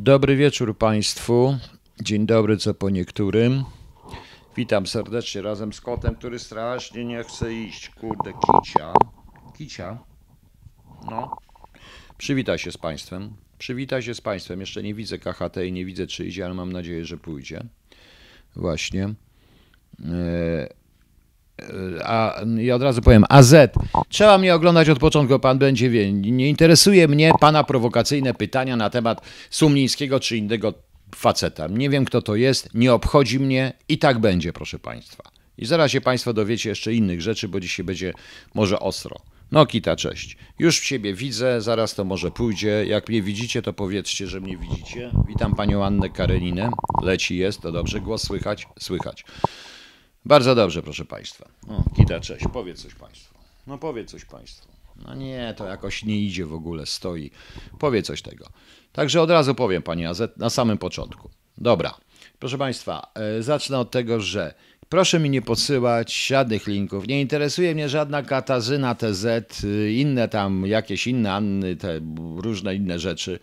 Dobry wieczór Państwu. Dzień dobry co po niektórym. Witam serdecznie razem z kotem, który strasznie nie chce iść. Kurde, kicia. Kicia. No. Przywita się z Państwem. Przywita się z Państwem. Jeszcze nie widzę KHT i nie widzę czy idzie, ale mam nadzieję, że pójdzie. Właśnie. A od razu powiem, AZ, trzeba mnie oglądać od początku, pan będzie wie. Nie interesuje mnie pana prowokacyjne pytania na temat Sumlińskiego czy innego faceta. Nie wiem, kto to jest, nie obchodzi mnie i tak będzie, proszę państwa. I zaraz się państwo dowiecie jeszcze innych rzeczy, bo dzisiaj będzie może ostro. No Kita, cześć. Już w siebie widzę, zaraz to może pójdzie. Jak mnie widzicie, to powiedzcie, że mnie widzicie. Witam panią Annę Kareninę. Leci jest, to dobrze. Głos słychać? Słychać. Bardzo dobrze, proszę Państwa. O, Kita, cześć. Powiedz coś Państwu. No powiedz coś Państwu. No nie, to jakoś nie idzie w ogóle, stoi. Powiedz coś tego. Także od razu powiem Pani AZ na samym początku. Dobra. Proszę Państwa, e, zacznę od tego, że proszę mi nie podsyłać żadnych linków. Nie interesuje mnie żadna Katarzyna TZ, y, inne tam jakieś inne Anny, te różne inne rzeczy.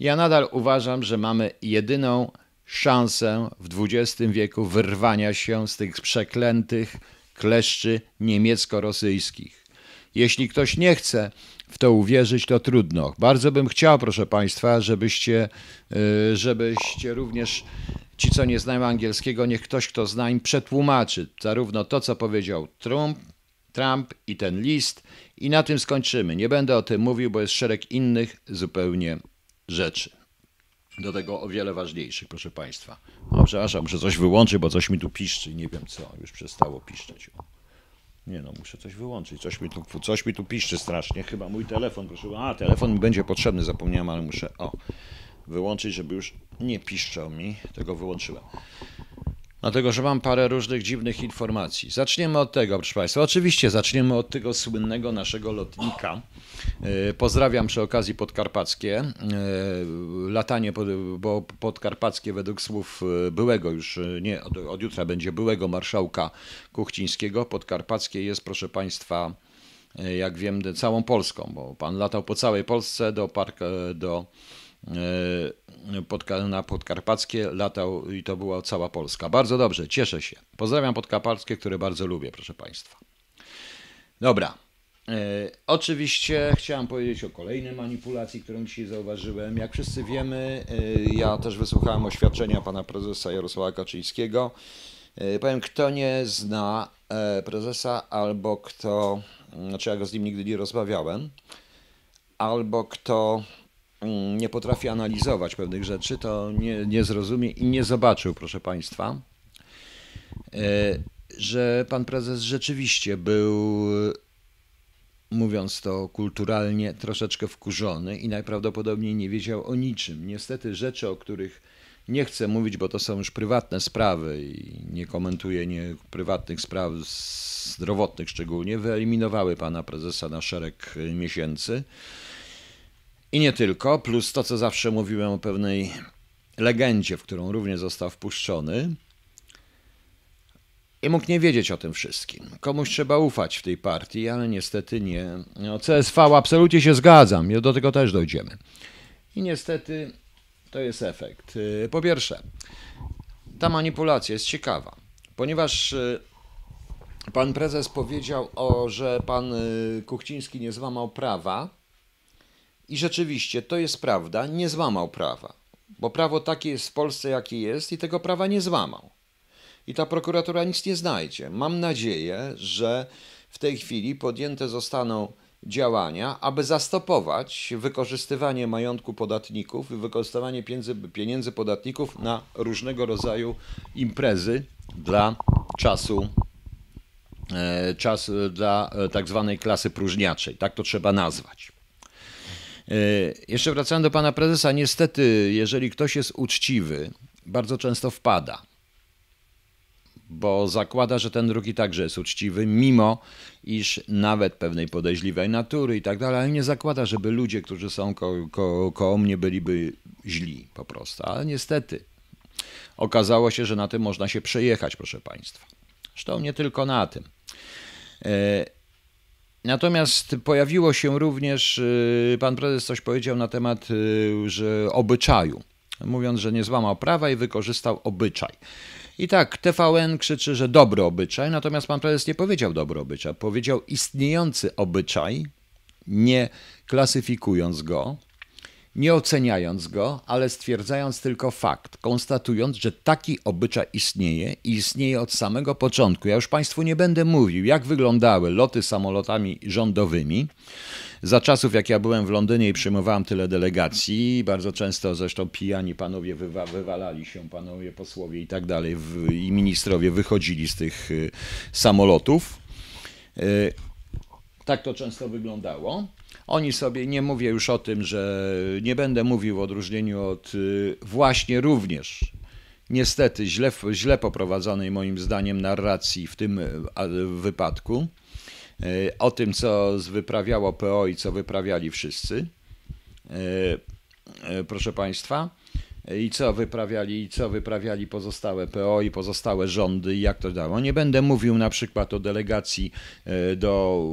Ja nadal uważam, że mamy jedyną szansę w XX wieku wyrwania się z tych przeklętych kleszczy niemiecko-rosyjskich. Jeśli ktoś nie chce w to uwierzyć, to trudno. Bardzo bym chciał, proszę Państwa, żebyście, y, żebyście również ci, co nie znają angielskiego, niech ktoś, kto zna im, przetłumaczy zarówno to, co powiedział Trump, Trump i ten list, i na tym skończymy. Nie będę o tym mówił, bo jest szereg innych zupełnie rzeczy do tego o wiele ważniejszych, proszę Państwa. O, przepraszam, muszę coś wyłączyć, bo coś mi tu piszczy, nie wiem co, już przestało piszczeć. Nie no, muszę coś wyłączyć, coś mi tu, coś mi tu piszczy strasznie, chyba mój telefon, proszę, a telefon mi będzie potrzebny, zapomniałem, ale muszę, o, wyłączyć, żeby już nie piszczał mi, tego wyłączyłem. Dlatego, że mam parę różnych dziwnych informacji. Zaczniemy od tego, proszę Państwa. Oczywiście zaczniemy od tego słynnego naszego lotnika. E, pozdrawiam przy okazji podkarpackie. E, latanie, bo podkarpackie według słów e, byłego już, nie, od, od jutra będzie byłego marszałka Kuchcińskiego. Podkarpackie jest, proszę Państwa, jak wiem, całą Polską, bo pan latał po całej Polsce do, park, do na Podkarpackie latał i to była cała Polska. Bardzo dobrze, cieszę się. Pozdrawiam Podkarpackie, które bardzo lubię, proszę Państwa. Dobra. E, oczywiście chciałem powiedzieć o kolejnej manipulacji, którą dzisiaj zauważyłem. Jak wszyscy wiemy, e, ja też wysłuchałem oświadczenia pana prezesa Jarosława Kaczyńskiego. E, powiem, kto nie zna e, prezesa albo kto, znaczy ja go z nim nigdy nie rozmawiałem, albo kto nie potrafi analizować pewnych rzeczy, to nie, nie zrozumie i nie zobaczył, proszę Państwa, e, że pan prezes rzeczywiście był, mówiąc to kulturalnie, troszeczkę wkurzony i najprawdopodobniej nie wiedział o niczym. Niestety rzeczy, o których nie chcę mówić, bo to są już prywatne sprawy i nie komentuję nie, prywatnych spraw zdrowotnych szczególnie, wyeliminowały pana prezesa na szereg miesięcy. I nie tylko, plus to, co zawsze mówiłem o pewnej legendzie, w którą również został wpuszczony. I mógł nie wiedzieć o tym wszystkim. Komuś trzeba ufać w tej partii, ale niestety nie. No, CSV absolutnie się zgadzam, do tego też dojdziemy. I niestety to jest efekt. Y, po pierwsze, ta manipulacja jest ciekawa, ponieważ y, pan prezes powiedział, o, że pan y, Kuchciński nie złamał prawa i rzeczywiście to jest prawda, nie złamał prawa, bo prawo takie jest w Polsce, jakie jest, i tego prawa nie złamał. I ta prokuratura nic nie znajdzie. Mam nadzieję, że w tej chwili podjęte zostaną działania, aby zastopować wykorzystywanie majątku podatników i wykorzystywanie pieniędzy, pieniędzy podatników na różnego rodzaju imprezy dla czasu, e, czas dla e, tak zwanej klasy próżniaczej. Tak to trzeba nazwać. E, jeszcze wracając do pana prezesa, niestety, jeżeli ktoś jest uczciwy, bardzo często wpada, bo zakłada, że ten drugi także jest uczciwy, mimo iż nawet pewnej podejrzliwej natury i tak dalej, ale nie zakłada, żeby ludzie, którzy są ko ko koło mnie, byliby źli po prostu. Ale niestety okazało się, że na tym można się przejechać, proszę państwa. Zresztą nie tylko na tym. E, Natomiast pojawiło się również, y, pan prezes coś powiedział na temat y, że obyczaju. mówiąc, że nie złamał prawa i wykorzystał obyczaj. I tak, TVN krzyczy, że dobry obyczaj, natomiast pan prezes nie powiedział dobry obyczaj, powiedział istniejący obyczaj, nie klasyfikując go, nie oceniając go, ale stwierdzając tylko fakt, konstatując, że taki obyczaj istnieje i istnieje od samego początku. Ja już Państwu nie będę mówił, jak wyglądały loty samolotami rządowymi. Za czasów, jak ja byłem w Londynie i przyjmowałem tyle delegacji, bardzo często zresztą pijani panowie wywa wywalali się, panowie posłowie i tak dalej, i ministrowie wychodzili z tych y, samolotów. Y, tak to często wyglądało. Oni sobie, nie mówię już o tym, że nie będę mówił w odróżnieniu od y, właśnie również niestety źle, źle poprowadzonej moim zdaniem narracji w tym wypadku, y, o tym, co wyprawiało PO i co wyprawiali wszyscy. Y, proszę Państwa, i co wyprawiali, i co wyprawiali pozostałe PO i pozostałe rządy i jak to dało. Nie będę mówił na przykład o delegacji e, do,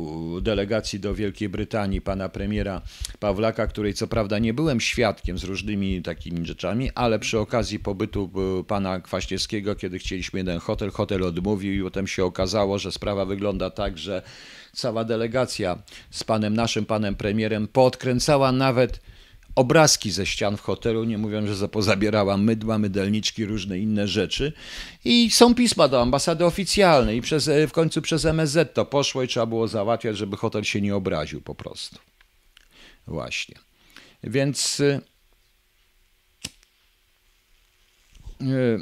delegacji do Wielkiej Brytanii pana premiera Pawlaka, której co prawda nie byłem świadkiem z różnymi takimi rzeczami, ale przy okazji pobytu e, pana Kwaśniewskiego, kiedy chcieliśmy jeden hotel, hotel odmówił i potem się okazało, że sprawa wygląda tak, że cała delegacja z panem naszym panem premierem podkręcała nawet obrazki ze ścian w hotelu, nie mówiąc, że pozabierała mydła, mydelniczki, różne inne rzeczy. I są pisma do ambasady oficjalnej i przez, w końcu przez MSZ to poszło i trzeba było załatwiać, żeby hotel się nie obraził po prostu. Właśnie. Więc y, y,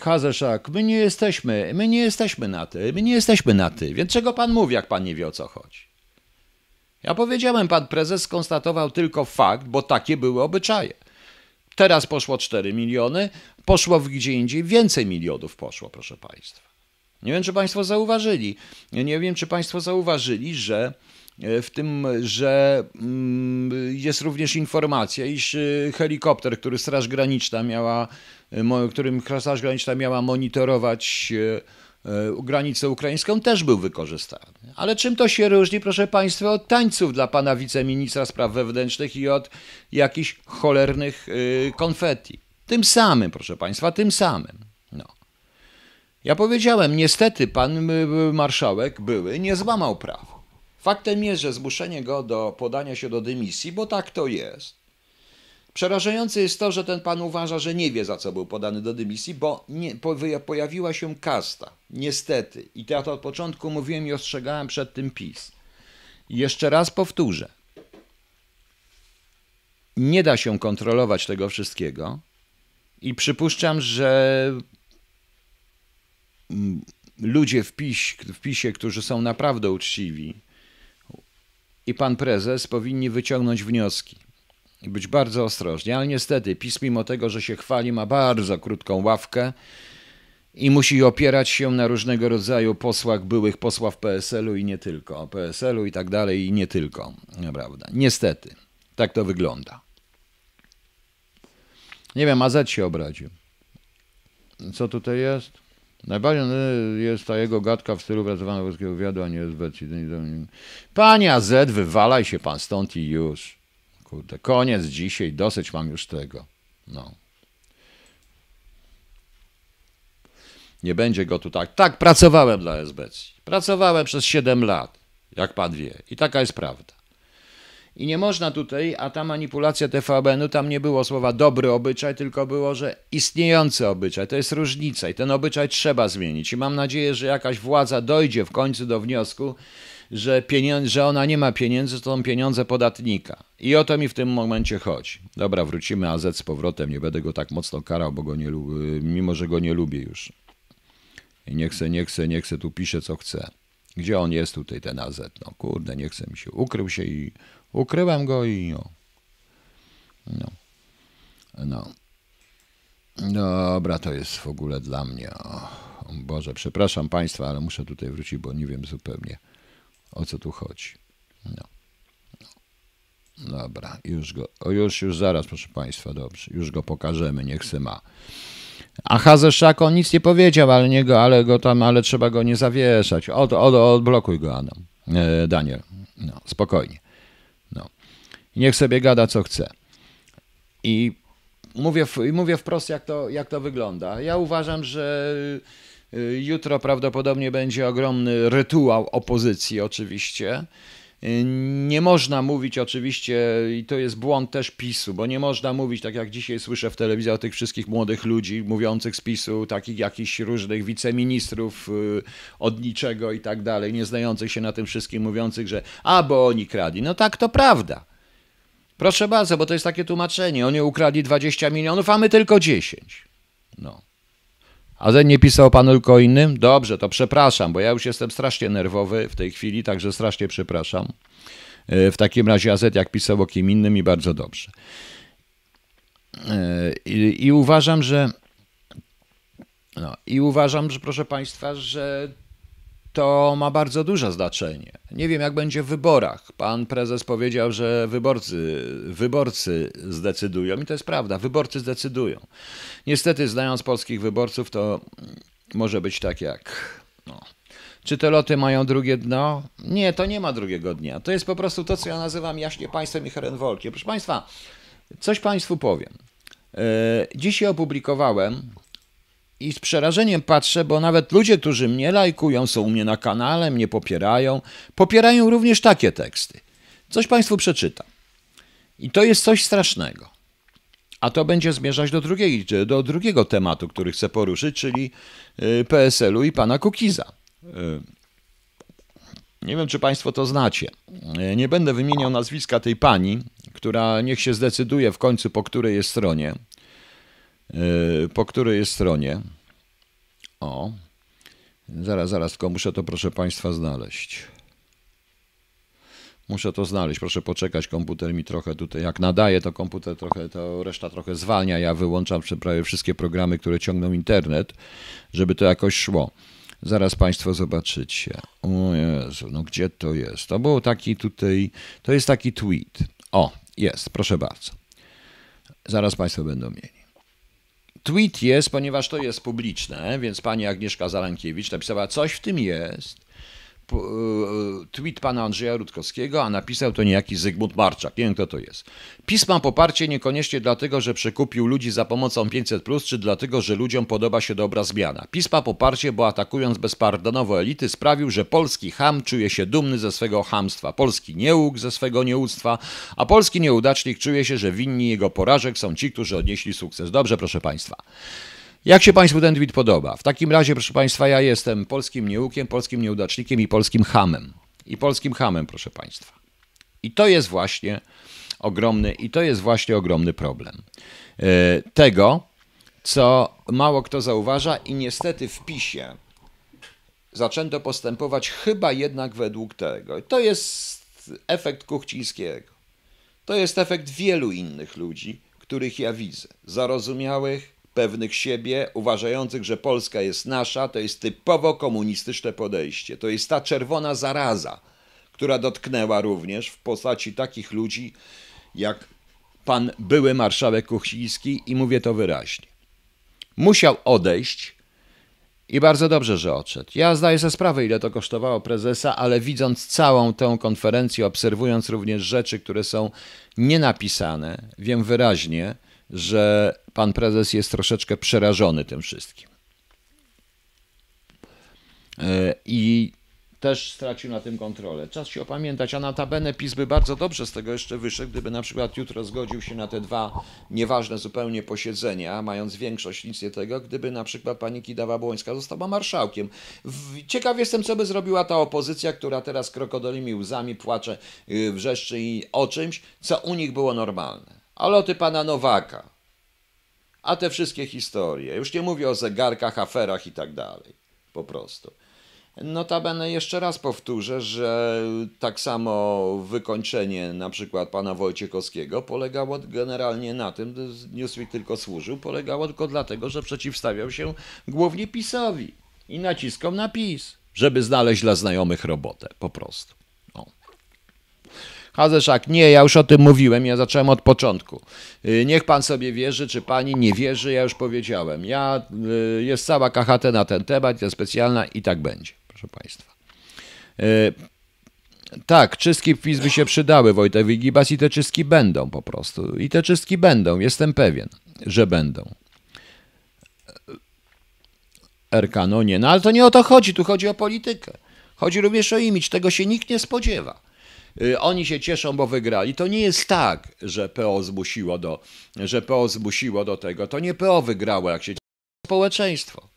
Hazeszak, my nie jesteśmy, my nie jesteśmy na ty, my nie jesteśmy na ty, więc czego pan mówi, jak pan nie wie o co chodzi? Ja powiedziałem, pan prezes skonstatował tylko fakt, bo takie były obyczaje. Teraz poszło 4 miliony, poszło gdzie indziej więcej milionów poszło, proszę państwa. Nie wiem, czy państwo zauważyli. Nie wiem, czy państwo zauważyli, że e, w tym, że mm, jest również informacja, iż e, helikopter, który Straż Graniczna miała, e, którym Straż Graniczna miała monitorować granicę ukraińską też był wykorzystany. Ale czym to się różni, proszę Państwa, od tańców dla pana wiceministra spraw wewnętrznych i od jakichś cholernych e, konfetti? Tym samym, proszę Państwa, tym samym. No. Ja powiedziałem, niestety pan e, marszałek były nie złamał prawa. Faktem jest, że zmuszenie go do podania się do dymisji, bo tak to jest, Przerażające jest to, że ten pan uważa, że nie wie, za co był podany do dymisji, bo nie, pojawiła się kasta. Niestety. I ja to od początku mówiłem i ostrzegałem przed tym PiS. Jeszcze raz powtórzę. Nie da się kontrolować tego wszystkiego. I przypuszczam, że ludzie w, PiS, w PiSie, którzy są naprawdę uczciwi, i pan prezes powinni wyciągnąć wnioski i być bardzo ostrożni. Ale niestety PiS, mimo tego, że się chwali, ma bardzo krótką ławkę i musi opierać się na różnego rodzaju posłach, byłych posłach PSL-u i nie tylko, PSL-u i tak dalej i nie tylko, prawda? Niestety, tak to wygląda. Nie wiem, AZ się obraził. Co tutaj jest? Najbardziej jest ta jego gadka w stylu pracowania polskiego wywiadu, a nie SB. Panie AZ, wywalaj się pan stąd i już. Kurde, koniec dzisiaj, dosyć mam już tego. No. Nie będzie go tu tak. Tak, pracowałem dla SBC. Pracowałem przez 7 lat, jak pan wie. I taka jest prawda. I nie można tutaj, a ta manipulacja TVN-u, tam nie było słowa dobry obyczaj, tylko było, że istniejący obyczaj. To jest różnica i ten obyczaj trzeba zmienić. I mam nadzieję, że jakaś władza dojdzie w końcu do wniosku, że, że ona nie ma pieniędzy, to są pieniądze podatnika. I o to mi w tym momencie chodzi. Dobra, wrócimy AZ z powrotem. Nie będę go tak mocno karał, bo go nie mimo że go nie lubię już. I nie chcę, nie chcę, nie chcę, tu pisze co chce. Gdzie on jest tutaj, ten AZ? No kurde, nie chcę mi się. Ukrył się i ukryłem go i no. No. No. Dobra, to jest w ogóle dla mnie. O, Boże, przepraszam Państwa, ale muszę tutaj wrócić, bo nie wiem zupełnie o co tu chodzi. No. Dobra, już go, o już, już zaraz, proszę Państwa, dobrze, już go pokażemy, niech se ma. A Hazeszak on nic nie powiedział, ale, nie go, ale go tam, ale trzeba go nie zawieszać. Od, od, odblokuj go, Adam. E, Daniel. No, spokojnie. No. Niech sobie gada co chce. I mówię, mówię wprost, jak to, jak to wygląda. Ja uważam, że jutro prawdopodobnie będzie ogromny rytuał opozycji, oczywiście. Nie można mówić oczywiście, i to jest błąd też PiSu, bo nie można mówić, tak jak dzisiaj słyszę w telewizji o tych wszystkich młodych ludzi mówiących z PiSu, takich jakichś różnych wiceministrów y, od niczego i tak dalej, nie znających się na tym wszystkim, mówiących, że a, bo oni kradli. No tak, to prawda. Proszę bardzo, bo to jest takie tłumaczenie. Oni ukradli 20 milionów, a my tylko 10. No. A Zen nie pisał panu tylko innym? Dobrze, to przepraszam, bo ja już jestem strasznie nerwowy w tej chwili, także strasznie przepraszam. E, w takim razie AZ jak pisał o kim innym i bardzo dobrze. E, I, i uważam, że no, i uważam, że proszę Państwa, że to ma bardzo duże znaczenie. Nie wiem, jak będzie w wyborach. Pan prezes powiedział, że wyborcy, wyborcy zdecydują i to jest prawda, wyborcy zdecydują. Niestety, znając polskich wyborców, to może być tak jak. No. Czy te loty mają drugie dno? Nie, to nie ma drugiego dnia. To jest po prostu to, co ja nazywam jaśnie państwem i herenwolkiem. Proszę Państwa, coś Państwu powiem. E, dzisiaj opublikowałem i z przerażeniem patrzę, bo nawet ludzie, którzy mnie lajkują, są u mnie na kanale, mnie popierają, popierają również takie teksty. Coś Państwu przeczytam. I to jest coś strasznego. A to będzie zmierzać do, drugiej, do drugiego tematu, który chcę poruszyć, czyli y, PSL-u i pana Kukiza. Y, nie wiem, czy Państwo to znacie. Y, nie będę wymieniał nazwiska tej pani, która niech się zdecyduje w końcu, po której jest stronie. Yy, po której stronie. O, zaraz, zaraz, tylko muszę to, proszę Państwa, znaleźć. Muszę to znaleźć, proszę poczekać, komputer mi trochę tutaj, jak nadaje, to komputer trochę, to reszta trochę zwalnia, ja wyłączam prawie wszystkie programy, które ciągną internet, żeby to jakoś szło. Zaraz Państwo zobaczycie. O Jezu, no gdzie to jest? To był taki tutaj, to jest taki tweet. O, jest, proszę bardzo. Zaraz Państwo będą mieli. Tweet jest, ponieważ to jest publiczne, więc pani Agnieszka Zalankiewicz napisała, coś w tym jest. E, tweet pana Andrzeja Rutkowskiego, a napisał to niejaki Zygmunt Marczak. Nie wiem, kto to jest. Pisma poparcie niekoniecznie dlatego, że przekupił ludzi za pomocą 500+, czy dlatego, że ludziom podoba się dobra zmiana. Pisma poparcie, bo atakując bezpardonowo elity, sprawił, że polski ham czuje się dumny ze swego hamstwa, polski niełóg ze swego nieuctwa, a polski nieudacznik czuje się, że winni jego porażek są ci, którzy odnieśli sukces. Dobrze, proszę państwa. Jak się Państwu ten tweet podoba? W takim razie, proszę Państwa, ja jestem polskim nieukiem, polskim nieudacznikiem i polskim hamem. I polskim hamem, proszę Państwa. I to jest właśnie ogromny, i to jest właśnie ogromny problem. E, tego, co mało kto zauważa i niestety w PiSie zaczęto postępować chyba jednak według tego. To jest efekt Kuchcińskiego. To jest efekt wielu innych ludzi, których ja widzę. Zarozumiałych, pewnych siebie, uważających, że Polska jest nasza, to jest typowo komunistyczne podejście. To jest ta czerwona zaraza, która dotknęła również w postaci takich ludzi jak pan były marszałek Kuchciński i mówię to wyraźnie. Musiał odejść i bardzo dobrze, że odszedł. Ja zdaję sobie sprawę, ile to kosztowało prezesa, ale widząc całą tę konferencję, obserwując również rzeczy, które są nienapisane, wiem wyraźnie, że pan prezes jest troszeczkę przerażony tym wszystkim. E, I też stracił na tym kontrolę. Czas się opamiętać, a notabene PiS by bardzo dobrze z tego jeszcze wyszedł, gdyby na przykład jutro zgodził się na te dwa nieważne zupełnie posiedzenia, mając większość, nic nie tego, gdyby na przykład pani Kidawa-Błońska została marszałkiem. Ciekaw jestem, co by zrobiła ta opozycja, która teraz krokodolymi łzami płacze, y, wrzeszczy i o czymś, co u nich było normalne a loty pana Nowaka, a te wszystkie historie. Już nie mówię o zegarkach, aferach i tak dalej. Po prostu. Notabene jeszcze raz powtórzę, że tak samo wykończenie na przykład pana Wojciechowskiego polegało generalnie na tym, Newsweek tylko służył, polegało tylko dlatego, że przeciwstawiał się głównie PiSowi i naciskał na PiS, żeby znaleźć dla znajomych robotę, po prostu. Hazeszak, nie, ja już o tym mówiłem, ja zacząłem od początku. Y, niech pan sobie wierzy, czy pani nie wierzy, ja już powiedziałem. Ja, y, jest cała KHT na ten temat, jest specjalna i tak będzie, proszę państwa. Y, tak, czystki PiS by się przydały Wojtek Wigibas i te czystki będą po prostu. I te czystki będą, jestem pewien. że będą. RK, no nie, no ale to nie o to chodzi, tu chodzi o politykę. Chodzi również o imidż, tego się nikt nie spodziewa. Y, Oni się cieszą, bo wygrali. To nie jest tak, że PO zmusiło do, że PO zmusiło do tego. To nie PO wygrało, jak się społeczeństwo.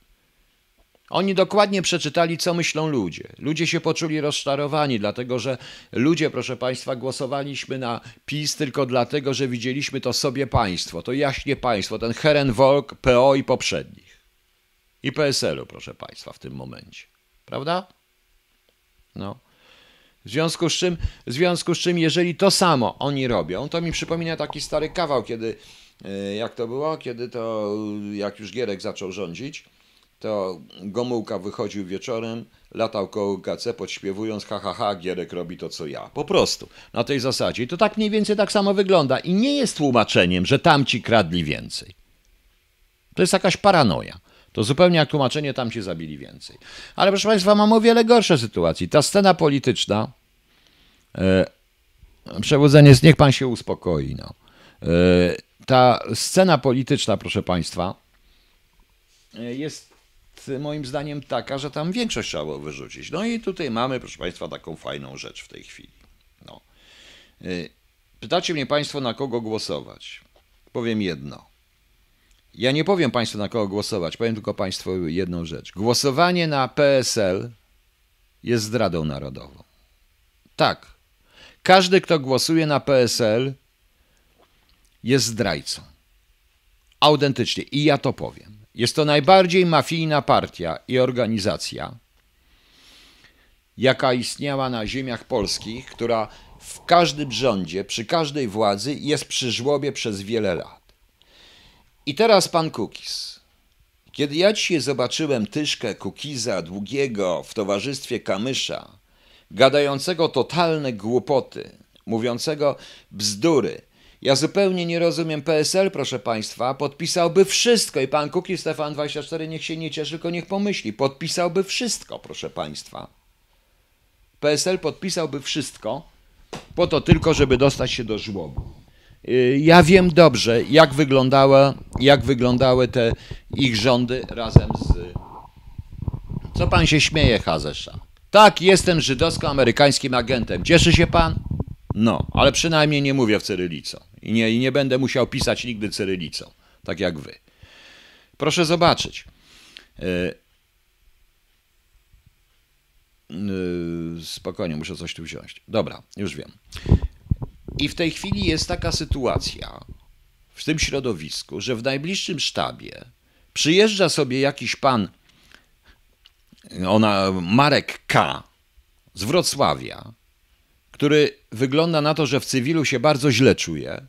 Oni dokładnie przeczytali, co myślą ludzie. Ludzie się poczuli rozczarowani, dlatego że ludzie, proszę Państwa, głosowaliśmy na PiS tylko dlatego, że widzieliśmy to sobie państwo, to jaśnie państwo, ten Herenvolk, PO i poprzednich. I PSL-u, proszę Państwa, w tym momencie. Prawda? No. W związku z czym, w związku z czym, jeżeli to samo oni robią, to mi przypomina taki stary kawał, kiedy, e, jak to było, kiedy to, jak już Gierek zaczął rządzić, to Gomułka wychodził wieczorem, latał koło KC podśpiewując ha, ha, ha, Gierek robi to, co ja. Po prostu, na tej zasadzie. I to tak mniej więcej tak samo wygląda. I nie jest tłumaczeniem, że tamci kradli więcej. To jest jakaś paranoja. To zupełnie jak tłumaczenie, tam się zabili więcej. Ale proszę Państwa, mamy o wiele gorsze sytuacje. Ta scena polityczna, e, przewodzenie, niech Pan się uspokoi. No. E, ta scena polityczna, proszę Państwa, e, jest moim zdaniem taka, że tam większość trzeba było wyrzucić. No i tutaj mamy, proszę Państwa, taką fajną rzecz w tej chwili. No. E, Pytacie mnie Państwo, na kogo głosować. Powiem jedno. Ja nie powiem Państwu, na kogo głosować. Powiem tylko Państwu jedną rzecz. Głosowanie na PSL jest zdradą narodową. Tak. Każdy, kto głosuje na PSL, jest zdrajcą. Autentycznie. I ja to powiem. Jest to najbardziej mafijna partia i organizacja, jaka istniała na ziemiach polskich, która w każdym rządzie, przy każdej władzy jest przy żłobie przez wiele lat. I teraz pan Kukis. Kiedy ja dzisiaj zobaczyłem Tyszkę Kukiza długiego w towarzystwie Kamysza, gadającego totalne głupoty, mówiącego bzdury, ja zupełnie nie rozumiem PSL, proszę państwa, podpisałby wszystko i pan Kukiz, Stefan 24, niech się nie cieszy, tylko niech pomyśli, podpisałby wszystko, proszę państwa. PSL podpisałby wszystko po to tylko, żeby dostać się do żłobu. Y, Ja wiem dobrze, jak wyglądały, jak wyglądały te ich rządy razem z. Co pan się śmieje, Hazesza? Tak, jestem żydowsko-amerykańskim agentem. Cieszy się pan? No, ale przynajmniej nie mówię w cyrylicą. I nie, I nie będę musiał pisać nigdy cyrylicą, tak jak wy. Proszę zobaczyć. Y, y, Spokojnie, muszę coś tu wziąć. Dobra, już wiem. I w tej chwili jest taka sytuacja w tym środowisku, że w najbliższym sztabie przyjeżdża sobie jakiś pan, ona, Marek K. z Wrocławia, który wygląda na to, że w cywilu się bardzo źle czuje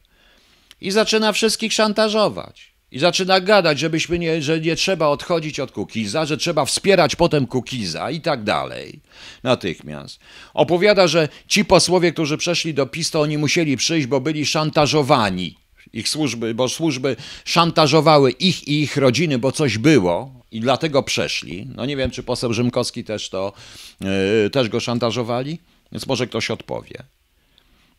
i zaczyna wszystkich szantażować. I zaczyna gadać, żebyśmy nie, że nie trzeba odchodzić od Kukiza, że trzeba wspierać potem Kukiza i tak dalej. Natychmiast. Opowiada, że ci posłowie, którzy przeszli do PiS, to oni musieli przyjść, bo byli szantażowani. Ich służby, bo służby szantażowały ich i ich rodziny, bo coś było i dlatego przeszli. No nie wiem, czy poseł Rzymkowski też to, yy, też go szantażowali, więc może ktoś odpowie.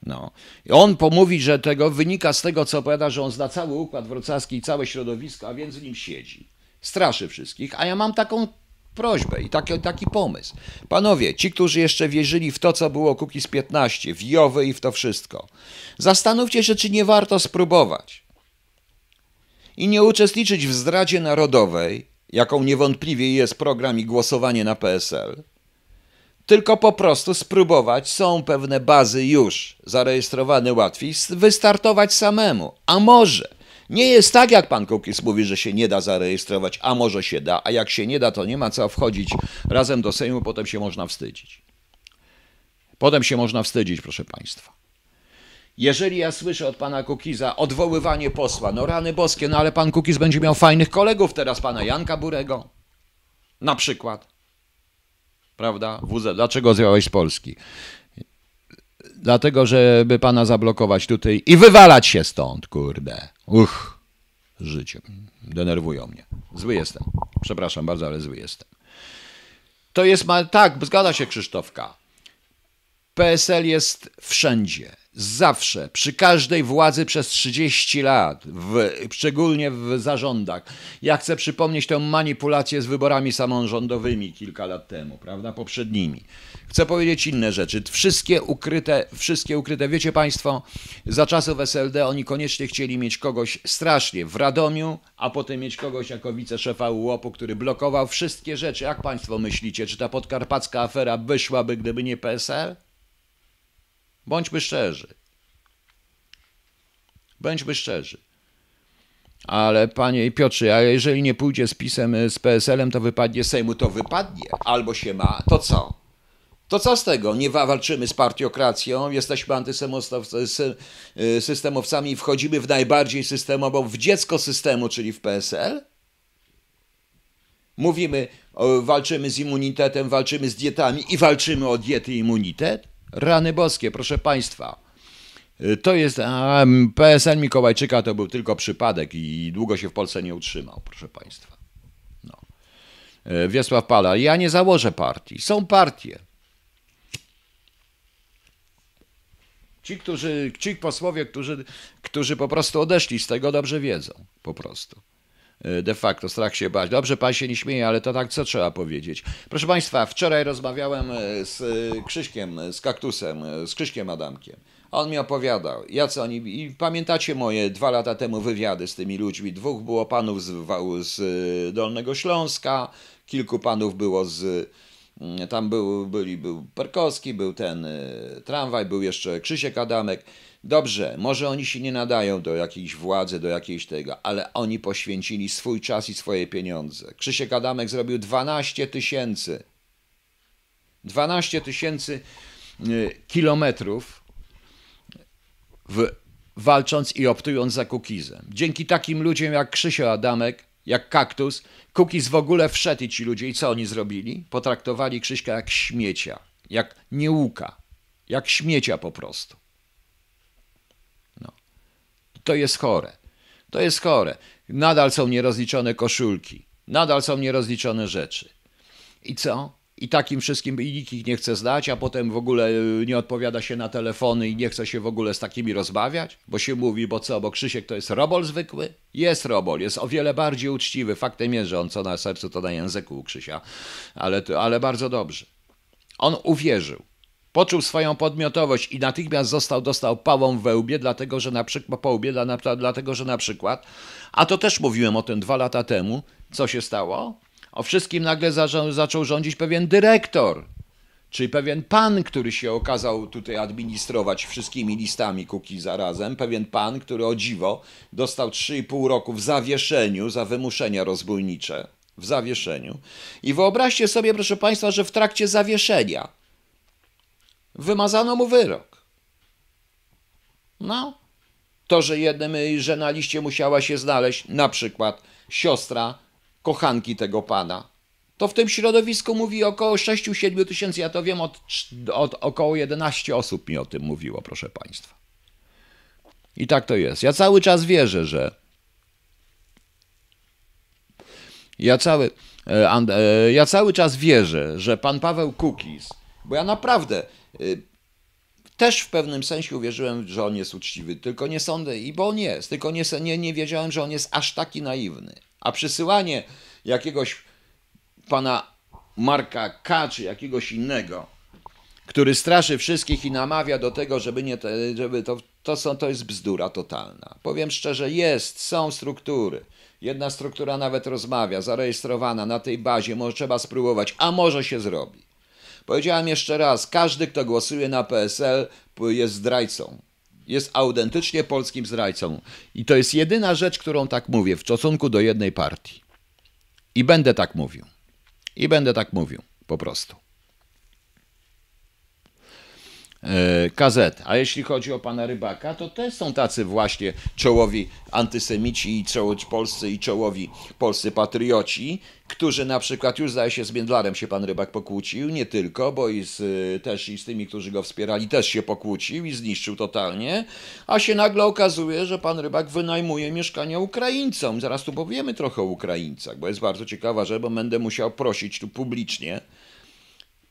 No. I on pomówi, że tego wynika z tego, co opowiada, że on zna cały układ wrocławski i całe środowisko, a więc w nim siedzi. Straszy wszystkich, a ja mam taką prośbę i taki, taki pomysł. Panowie, ci, którzy jeszcze wierzyli w to, co było Kukiz 15, w Jowy i w to wszystko, zastanówcie się, czy nie warto spróbować i nie uczestniczyć w zdradzie narodowej, jaką niewątpliwie jest program i głosowanie na PSL, tylko po prostu spróbować, są pewne bazy już zarejestrowane łatwiej, wystartować samemu. A może nie jest tak, jak pan Kukis mówi, że się nie da zarejestrować, a może się da, a jak się nie da, to nie ma co wchodzić razem do Sejmu, potem się można wstydzić. Potem się można wstydzić, proszę państwa. Jeżeli ja słyszę od pana Kukiza odwoływanie posła, no rany boskie, no ale pan Kukiz będzie miał fajnych kolegów teraz, pana Janka Burego, na przykład prawda? WZ. Dlaczego zjechałeś z Polski? Dlatego, żeby pana zablokować tutaj i wywalać się stąd, kurde. Uch, życie. Denerwują mnie. Zły jestem. Przepraszam bardzo, ale zły jestem. To jest, tak, zgadza się Krzysztofka. PSL jest wszędzie. Zawsze, przy każdej władzy przez 30 lat, w, szczególnie w zarządach. Ja chcę przypomnieć tę manipulację z wyborami samorządowymi kilka lat temu, prawda, poprzednimi. Chcę powiedzieć inne rzeczy. Wszystkie ukryte, wszystkie ukryte, wiecie Państwo, za czasów SLD oni koniecznie chcieli mieć kogoś strasznie w Radomiu, a potem mieć kogoś jako wiceszefa UOP-u, który blokował wszystkie rzeczy. Jak Państwo myślicie, czy ta podkarpacka afera wyszłaby, gdyby nie PSL? Bądźmy szczerzy. Bądźmy szczerzy. Ale panie Piotrze, a jeżeli nie pójdzie z pisem z PSL-em, to wypadnie Sejmu, to wypadnie. Albo się ma, to co? To co z tego? Nie walczymy z partiokracją, jesteśmy antysystemowcami i wchodzimy w najbardziej systemową, w dziecko systemu, czyli w PSL? Mówimy, walczymy z immunitetem, walczymy z dietami i walczymy o diety i immunitet? Rany boskie, proszę Państwa. To jest. A, PSL Mikołajczyka to był tylko przypadek i długo się w Polsce nie utrzymał, proszę Państwa. No. Wiesław Pala, ja nie założę partii. Są partie. Ci, którzy, ci posłowie, którzy, którzy po prostu odeszli z tego, dobrze wiedzą. Po prostu. De facto strach się bać. Dobrze, pan się nie śmieje, ale to tak co trzeba powiedzieć. Proszę państwa, wczoraj rozmawiałem z Krzyśkiem, z Kaktusem, z Krzyśkiem Adamkiem. On mi opowiadał, jacy oni. I pamiętacie moje dwa lata temu wywiady z tymi ludźmi. Dwóch było panów z, z Dolnego Śląska, kilku panów było z tam był, byli, był Perkowski, był ten y, tramwaj, był jeszcze Krzysiek Adamek. Dobrze, może oni się nie nadają do jakiejś władzy, do jakiejś tego, ale oni poświęcili swój czas i swoje pieniądze. Krzysiek Adamek zrobił 12 tysięcy. 12 tysięcy y, kilometrów w, walcząc i optując za Kukizem. Dzięki takim ludziom jak Krzysio Adamek jak kaktus. Kukiz w ogóle wszedł i ci ludzie. I co oni zrobili? Potraktowali Krzyśka jak śmiecia, jak niełuka, jak śmiecia po prostu. No. To jest chore. To jest chore. Nadal są nierozliczone koszulki. Nadal są nierozliczone rzeczy. I co? I takim wszystkim i nikt ich nie chce znać, a potem w ogóle y, nie odpowiada się na telefony i nie chce się w ogóle z takimi rozmawiać, bo się mówi, bo co, bo Krzysiek to jest robol zwykły? Jest robol, jest o wiele bardziej uczciwy. Faktem jest, że on co na sercu, to na języku u Krzysia, ale, ale bardzo dobrze. On uwierzył. Poczuł swoją podmiotowość i natychmiast został, dostał pałą w wełbie, dlatego że na przykład, po łbie, dlatego że na przykład, a to też mówiłem o tym dwa lata temu, co się stało? O wszystkim nagle zaczął, zaczął rządzić pewien dyrektor, czyli pewien pan, który się okazał tutaj administrować wszystkimi listami kuki zarazem, pewien pan, który o dziwo dostał 3,5 roku w zawieszeniu za wymuszenia rozbójnicze. W zawieszeniu. I wyobraźcie sobie, proszę Państwa, że w trakcie zawieszenia wymazano mu wyrok. No, to, że jednym, że na liście musiała się znaleźć na przykład siostra kochanki tego pana. To w tym środowisku mówi około 6-7 tysięcy, ja to wiem, od, od około 11 osób mi o tym mówiło, proszę Państwa. I tak to jest. Ja cały czas wierzę, że ja cały, e, e, ja cały czas wierzę, że pan Paweł Kukiz, bo ja naprawdę e, też w pewnym sensie uwierzyłem, że on jest uczciwy, tylko nie sądzę, i bo on jest, tylko nie, nie, nie wiedziałem, że on jest aż taki naiwny. A przysyłanie jakiegoś pana Marka K. czy jakiegoś innego, który straszy wszystkich i namawia do tego, żeby nie, te, żeby to, to, są, to jest bzdura totalna. Powiem szczerze, jest, są struktury. Jedna struktura nawet rozmawia, zarejestrowana na tej bazie, może trzeba spróbować, a może się zrobi. Powiedziałem jeszcze raz, każdy, kto głosuje na PSL, jest zdrajcą jest autentycznie polskim zdrajcą. I to jest jedyna rzecz, którą tak mówię w stosunku do jednej partii. I będę tak mówił. I będę tak mówił, po prostu. E, KZ. A jeśli chodzi o pana Rybaka, to też są tacy właśnie czołowi antysemici i czołowi polscy i czołowi polscy patrioci, którzy na przykład już zdaje się z Międlarem się pan Rybak pokłócił, nie tylko, bo i z, też i z tymi, którzy go wspierali, też się pokłócił i zniszczył totalnie, a się nagle okazuje, że pan Rybak wynajmuje mieszkania Ukraińcom. Zaraz tu powiemy trochę o Ukraińcach, bo jest bardzo ciekawa rzecz, bo będę musiał prosić tu publicznie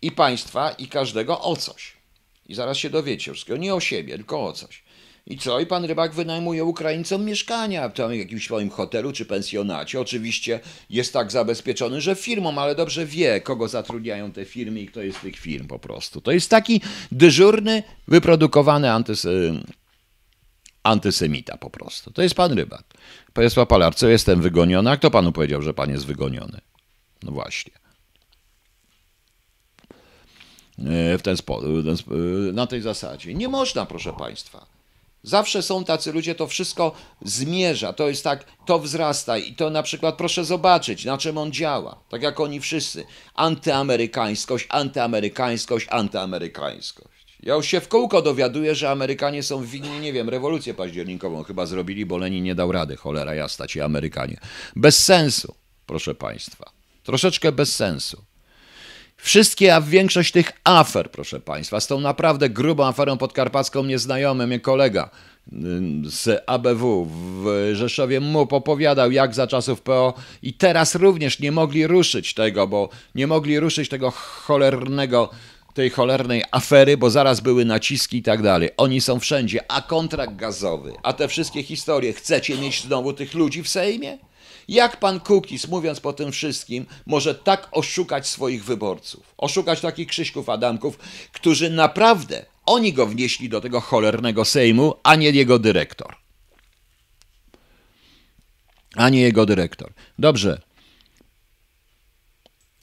i państwa, i każdego o coś. I zaraz się dowiecie wszystkiego. Nie o siebie, tylko o coś. I co? I pan Rybak wynajmuje Ukraińcom mieszkania w tam jakimś swoim hotelu czy pensjonacie. Oczywiście jest tak zabezpieczony, że firmą, ale dobrze wie, kogo zatrudniają te firmy i kto jest tych firm po prostu. To jest taki dyżurny, wyprodukowany antys antysemita po prostu. To jest pan Rybak. Państwa Palar, co jestem wygoniony? A kto panu powiedział, że pan jest wygoniony? No właśnie. E, w ten sposób, na tej zasadzie. Nie można, proszę państwa. Zawsze są tacy ludzie, to wszystko zmierza, to jest tak, to wzrasta i to na przykład proszę zobaczyć, na czym on działa. Tak jak oni wszyscy. Antyamerykańskość, antyamerykańskość, antyamerykańskość. Ja już się w kółko dowiaduję, że Amerykanie są winni, nie wiem, rewolucję październikową chyba zrobili, bo Lenin nie dał rady, cholera jasna ci Amerykanie. Bez sensu, proszę państwa. Troszeczkę bez sensu. Wszystkie, a większość tych afer, proszę Państwa, z tą naprawdę grubą aferą podkarpacką mnie znajomy, mnie kolega z ABW w Rzeszowie mu opowiadał, jak za czasów PO i teraz również nie mogli ruszyć tego, bo nie mogli ruszyć tego cholernego tej cholernej afery, bo zaraz były naciski i tak dalej. Oni są wszędzie, a kontrakt gazowy, a te wszystkie historie, chcecie mieć znowu tych ludzi w Sejmie? Jak pan Kukis, mówiąc po tym wszystkim, może tak oszukać swoich wyborców? Oszukać takich Krzyśków Adamków, którzy naprawdę, oni go wnieśli do tego cholernego Sejmu, a nie jego dyrektor. A nie jego dyrektor. Dobrze.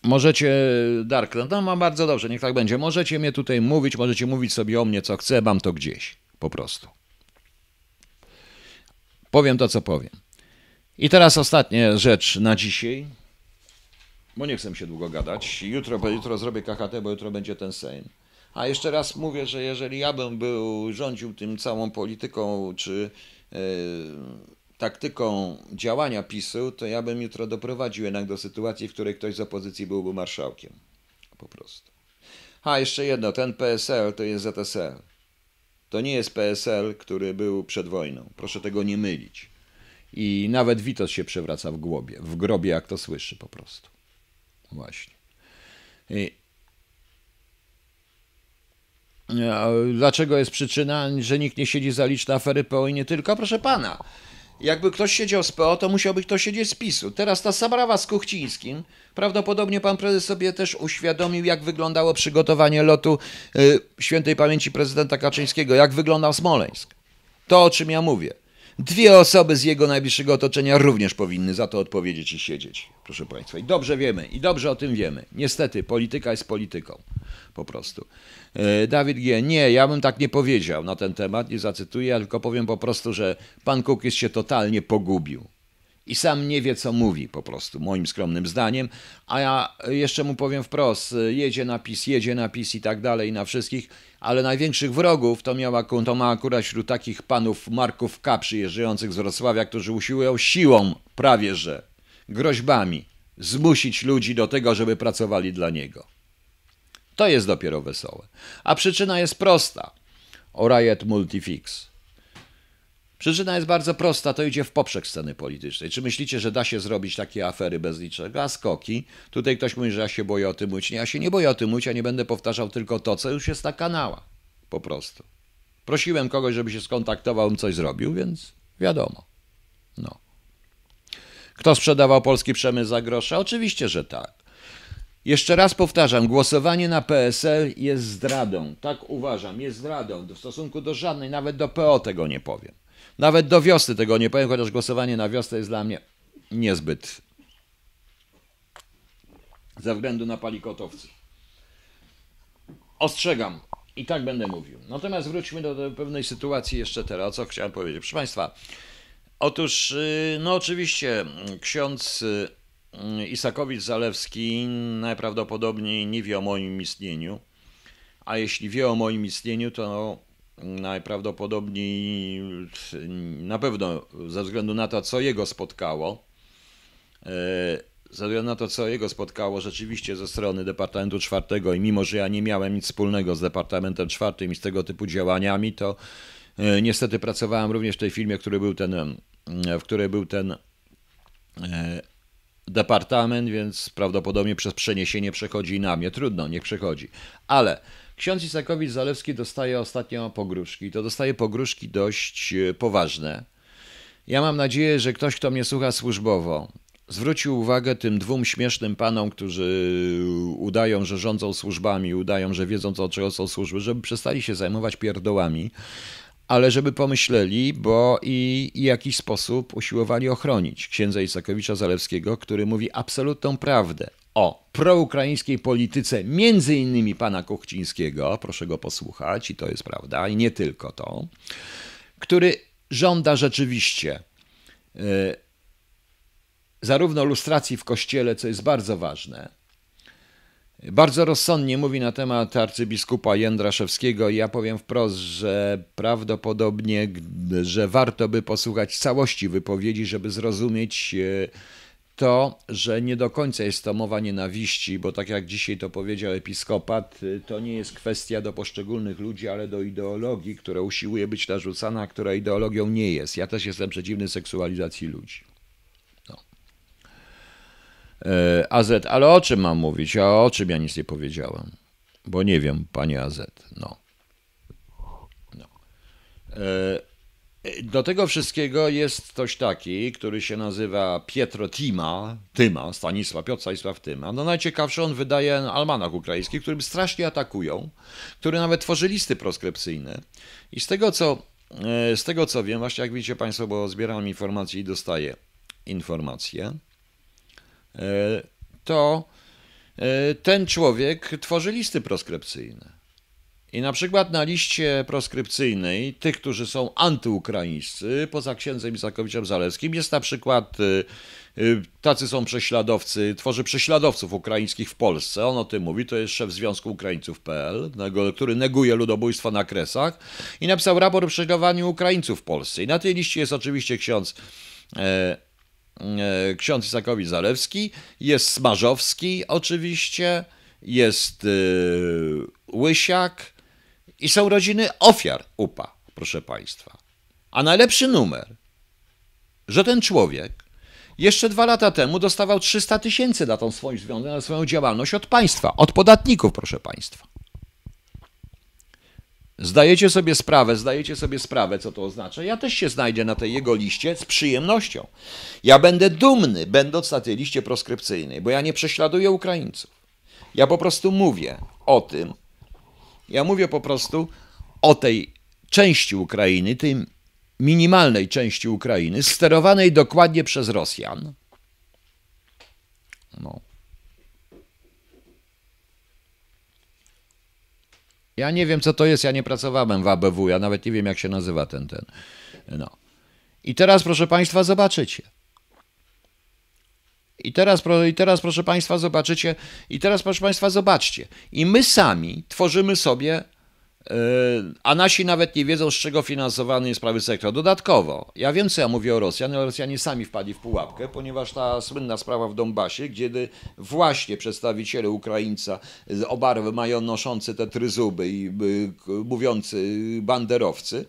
Możecie, Dark, no mam bardzo dobrze, niech tak będzie. Możecie mnie tutaj mówić, możecie mówić sobie o mnie, co chcę, mam to gdzieś. Po prostu. Powiem to, co powiem. I teraz ostatnia rzecz na dzisiaj, bo nie chcę się długo gadać. Jutro, jutro zrobię KHT, bo jutro będzie ten Sejm. A jeszcze raz mówię, że jeżeli ja bym był, rządził tym całą polityką, czy yy, taktyką działania PiSu, to ja bym jutro doprowadził jednak do sytuacji, w której ktoś z opozycji byłby marszałkiem. Po prostu. A, jeszcze jedno, ten PSL to jest ZSL. To nie jest PSL, który był przed wojną. Proszę tego nie mylić. I nawet Witos się przewraca w głobie, w grobie, jak to słyszy po prostu. Właśnie. I Dlaczego jest przyczyna, że nikt nie siedzi za liczne afery PO i nie tylko? Proszę pana, jakby ktoś siedział z PO, to musiałby ktoś siedzieć z PiSu. Teraz ta sprawa z Kuchcińskim, prawdopodobnie pan prezes sobie też uświadomił, jak wyglądało przygotowanie lotu y, świętej pamięci prezydenta Kaczyńskiego, jak wyglądał Smoleńsk. To, o czym ja mówię. Dwie osoby z jego najbliższego otoczenia również powinny za to odpowiedzieć i siedzieć, proszę Państwa. I dobrze wiemy, i dobrze o tym wiemy. Niestety, polityka jest polityką. Po prostu. E, Dawid G. Nie, ja bym tak nie powiedział na ten temat, nie zacytuję, tylko powiem po prostu, że pan Kukiz się totalnie pogubił i sam nie wie, co mówi po prostu, moim skromnym zdaniem. A ja jeszcze mu powiem wprost, jedzie na PiS, jedzie na PiS i tak dalej, na wszystkich, ale największych wrogów to, miała, to ma akurat wśród takich panów Marków K. przyjeżdżających z Wrocławia, którzy usiłują siłą, prawie że, groźbami, zmusić ludzi do tego, żeby pracowali dla niego. To jest dopiero wesołe. A przyczyna jest prosta. O Riot Multifix. Przyczyna jest bardzo prosta, to idzie w poprzek sceny politycznej. Czy myślicie, że da się zrobić takie afery bez niczego? A skoki? Tutaj ktoś mówi, że ja się boję o tym mówić. Nie, ja się nie boję o tym mówić, ja nie będę powtarzał tylko to, co już jest na kanałach. Po prostu. Prosiłem kogoś, żeby się skontaktował, bym coś zrobił, więc wiadomo. No. Kto sprzedawał polski przemysł za grosze? Oczywiście, że tak. Jeszcze raz powtarzam, głosowanie na PSL jest zdradą. Tak uważam, jest zdradą. W stosunku do żadnej, nawet do PO tego nie powiem. Nawet do wiosny tego nie powiem, chociaż głosowanie na wiosnę jest dla mnie niezbyt ze względu na palikotowcy. Ostrzegam i tak będę mówił. Natomiast wróćmy do, do pewnej sytuacji jeszcze teraz, co chciałem powiedzieć. Proszę Państwa, otóż, y, no oczywiście, ksiądz y, Isakowicz-Zalewski najprawdopodobniej nie wie o moim istnieniu, a jeśli wie o moim istnieniu, to najprawdopodobniej na pewno ze względu na to, co jego spotkało, e, ze względu na to, co jego spotkało rzeczywiście ze strony Departamentu Czwartego i mimo, że ja nie miałem nic wspólnego z Departamentem Czwartym i z tego typu działaniami, to e, niestety pracowałem również w tej filmie, który był ten, w której był ten e, departament, więc prawdopodobnie przez przeniesienie przechodzi na mnie. Trudno, niech przechodzi. Ale ksiądz Isakowicz-Zalewski dostaje ostatnio pogróżki. To dostaje pogróżki dość e, poważne. Ja mam nadzieję, że ktoś, kto mnie słucha służbowo, zwrócił uwagę tym dwóm śmiesznym panom, którzy udają, że rządzą służbami, udają, że wiedzą, co, czego są służby, żeby przestali się zajmować pierdołami, ale żeby pomyśleli, bo i, i jakiś sposób usiłowali ochronić księdza Isakowicza Zalewskiego, który mówi absolutną prawdę o proukraińskiej polityce, między innymi pana Kuchcińskiego, proszę go posłuchać, i to jest prawda, i nie tylko to, który żąda rzeczywiście y, zarówno lustracji w kościele, co jest bardzo ważne, bardzo rozsądnie mówi na temat arcybiskupa Jędraszewskiego i ja powiem wprost, że prawdopodobnie, że warto by posłuchać całości wypowiedzi, żeby zrozumieć e, to, że nie do końca jest to mowa nienawiści, bo tak jak dzisiaj to powiedział episkopat, e, to nie jest kwestia do poszczególnych ludzi, ale do ideologii, która usiłuje być narzucana, która ideologią nie jest. Ja też jestem przeciwny seksualizacji ludzi. E, AZ, ale o czym mam mówić? A o czym ja nic nie powiedziałem? Bo nie wiem, panie AZ. No. no. E, do tego wszystkiego jest ktoś taki, który się nazywa Pietro Tima, Tyma, Stanisław, Piotr Stanisław Tyma. No najciekawsze, on wydaje almanach ukraiński, którym strasznie atakują, który nawet tworzy listy proskrypcyjne. I z tego, co, e, z tego co wiem, właśnie jak widzicie Państwo, bo zbieram informacje i dostaję informacje, to e, ten człowiek tworzy listy proskrypcyjne. I na przykład na liście proskrypcyjnej tych, którzy są antyukraińscy, poza księdzem Isakowiczem Zalewskim, jest na przykład e, tacy są prześladowcy, tworzy prześladowców ukraińskich w Polsce. On o tym mówi, to jest szef Związku Ukraińców.pl, który neguje ludobójstwo na Kresach i napisał raport o prześladowaniu Ukraińców w Polsce. I na tej liście jest oczywiście ksiądz E, ksiądz Isakowicz Zalewski, jest Smarzowski oczywiście, jest yy, Łysiak i są rodziny ofiar UPA, proszę Państwa. A najlepszy numer, że ten człowiek jeszcze dwa lata temu dostawał 300 tysięcy na tą swoją, na swoją działalność od państwa, od podatników, proszę Państwa. Zdajecie sobie sprawę, zdajecie sobie sprawę, co to oznacza. Ja też się znajdę na tej jego liście z przyjemnością. Ja będę dumny, będąc na tej liście proskrypcyjnej, bo ja nie prześladuję Ukraińców. Ja po prostu mówię o tym, ja mówię po prostu o tej części Ukrainy, tej minimalnej części Ukrainy, sterowanej dokładnie przez Rosjan. No. Ja nie wiem, co to jest, ja nie pracowałem w ABW, ja nawet nie wiem, jak się nazywa ten, ten. No. I teraz, proszę Państwa, zobaczycie. I teraz, I teraz, proszę Państwa, zobaczycie. I teraz, proszę Państwa, zobaczcie. I my sami tworzymy sobie a nasi nawet nie wiedzą, z czego finansowany jest prawy sektor. Dodatkowo, ja wiem, co ja mówię o Rosjan, ale Rosjanie sami wpadli w pułapkę, ponieważ ta słynna sprawa w Donbasie, gdzie właśnie przedstawiciele Ukraińca o barwy mają noszący te tryzuby i mówiący banderowcy,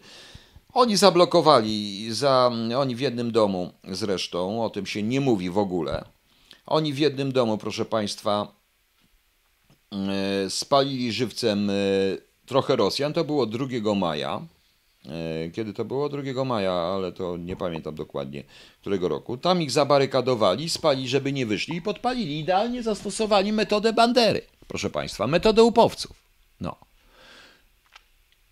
oni zablokowali, za, oni w jednym domu zresztą, o tym się nie mówi w ogóle, oni w jednym domu, proszę Państwa, e, spalili żywcem e, trochę Rosjan. To było 2 maja. E, kiedy to było? 2 maja, ale to nie pamiętam dokładnie którego roku. Tam ich zabarykadowali, spali, żeby nie wyszli i podpalili. Idealnie zastosowali metodę bandery, proszę Państwa, metodę upowców. No.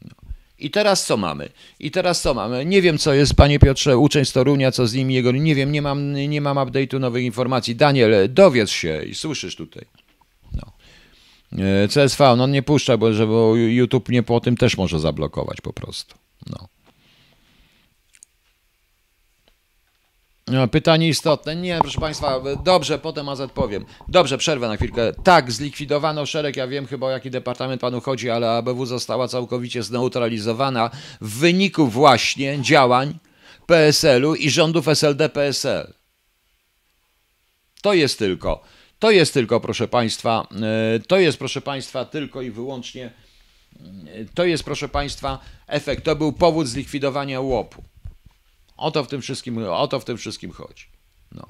no. I teraz co mamy? I teraz co mamy? Nie wiem, co jest, panie Piotrze, uczeń z Torunia, co z nim jego. Nie wiem, nie mam, nie mam update'u nowych informacji. Daniel, dowiedz się i słyszysz tutaj. E, CSV, no nie puszcza, bo, że, bo YouTube mnie po tym też może zablokować po prostu. No. no. Pytanie istotne. Nie, proszę Państwa, dobrze, potem AZ powiem. Dobrze, przerwę na chwilkę. Tak, zlikwidowano szereg, ja wiem chyba o jaki departament Panu chodzi, ale ABW została całkowicie zneutralizowana w wyniku właśnie działań PSL-u i rządów SLD-PSL. To jest tylko. To jest tylko, proszę Państwa, e, to jest, proszę Państwa, tylko i wyłącznie, e, to jest, proszę Państwa, efekt. To był powód zlikwidowania łopu. O to w tym wszystkim, o to w tym wszystkim chodzi. No.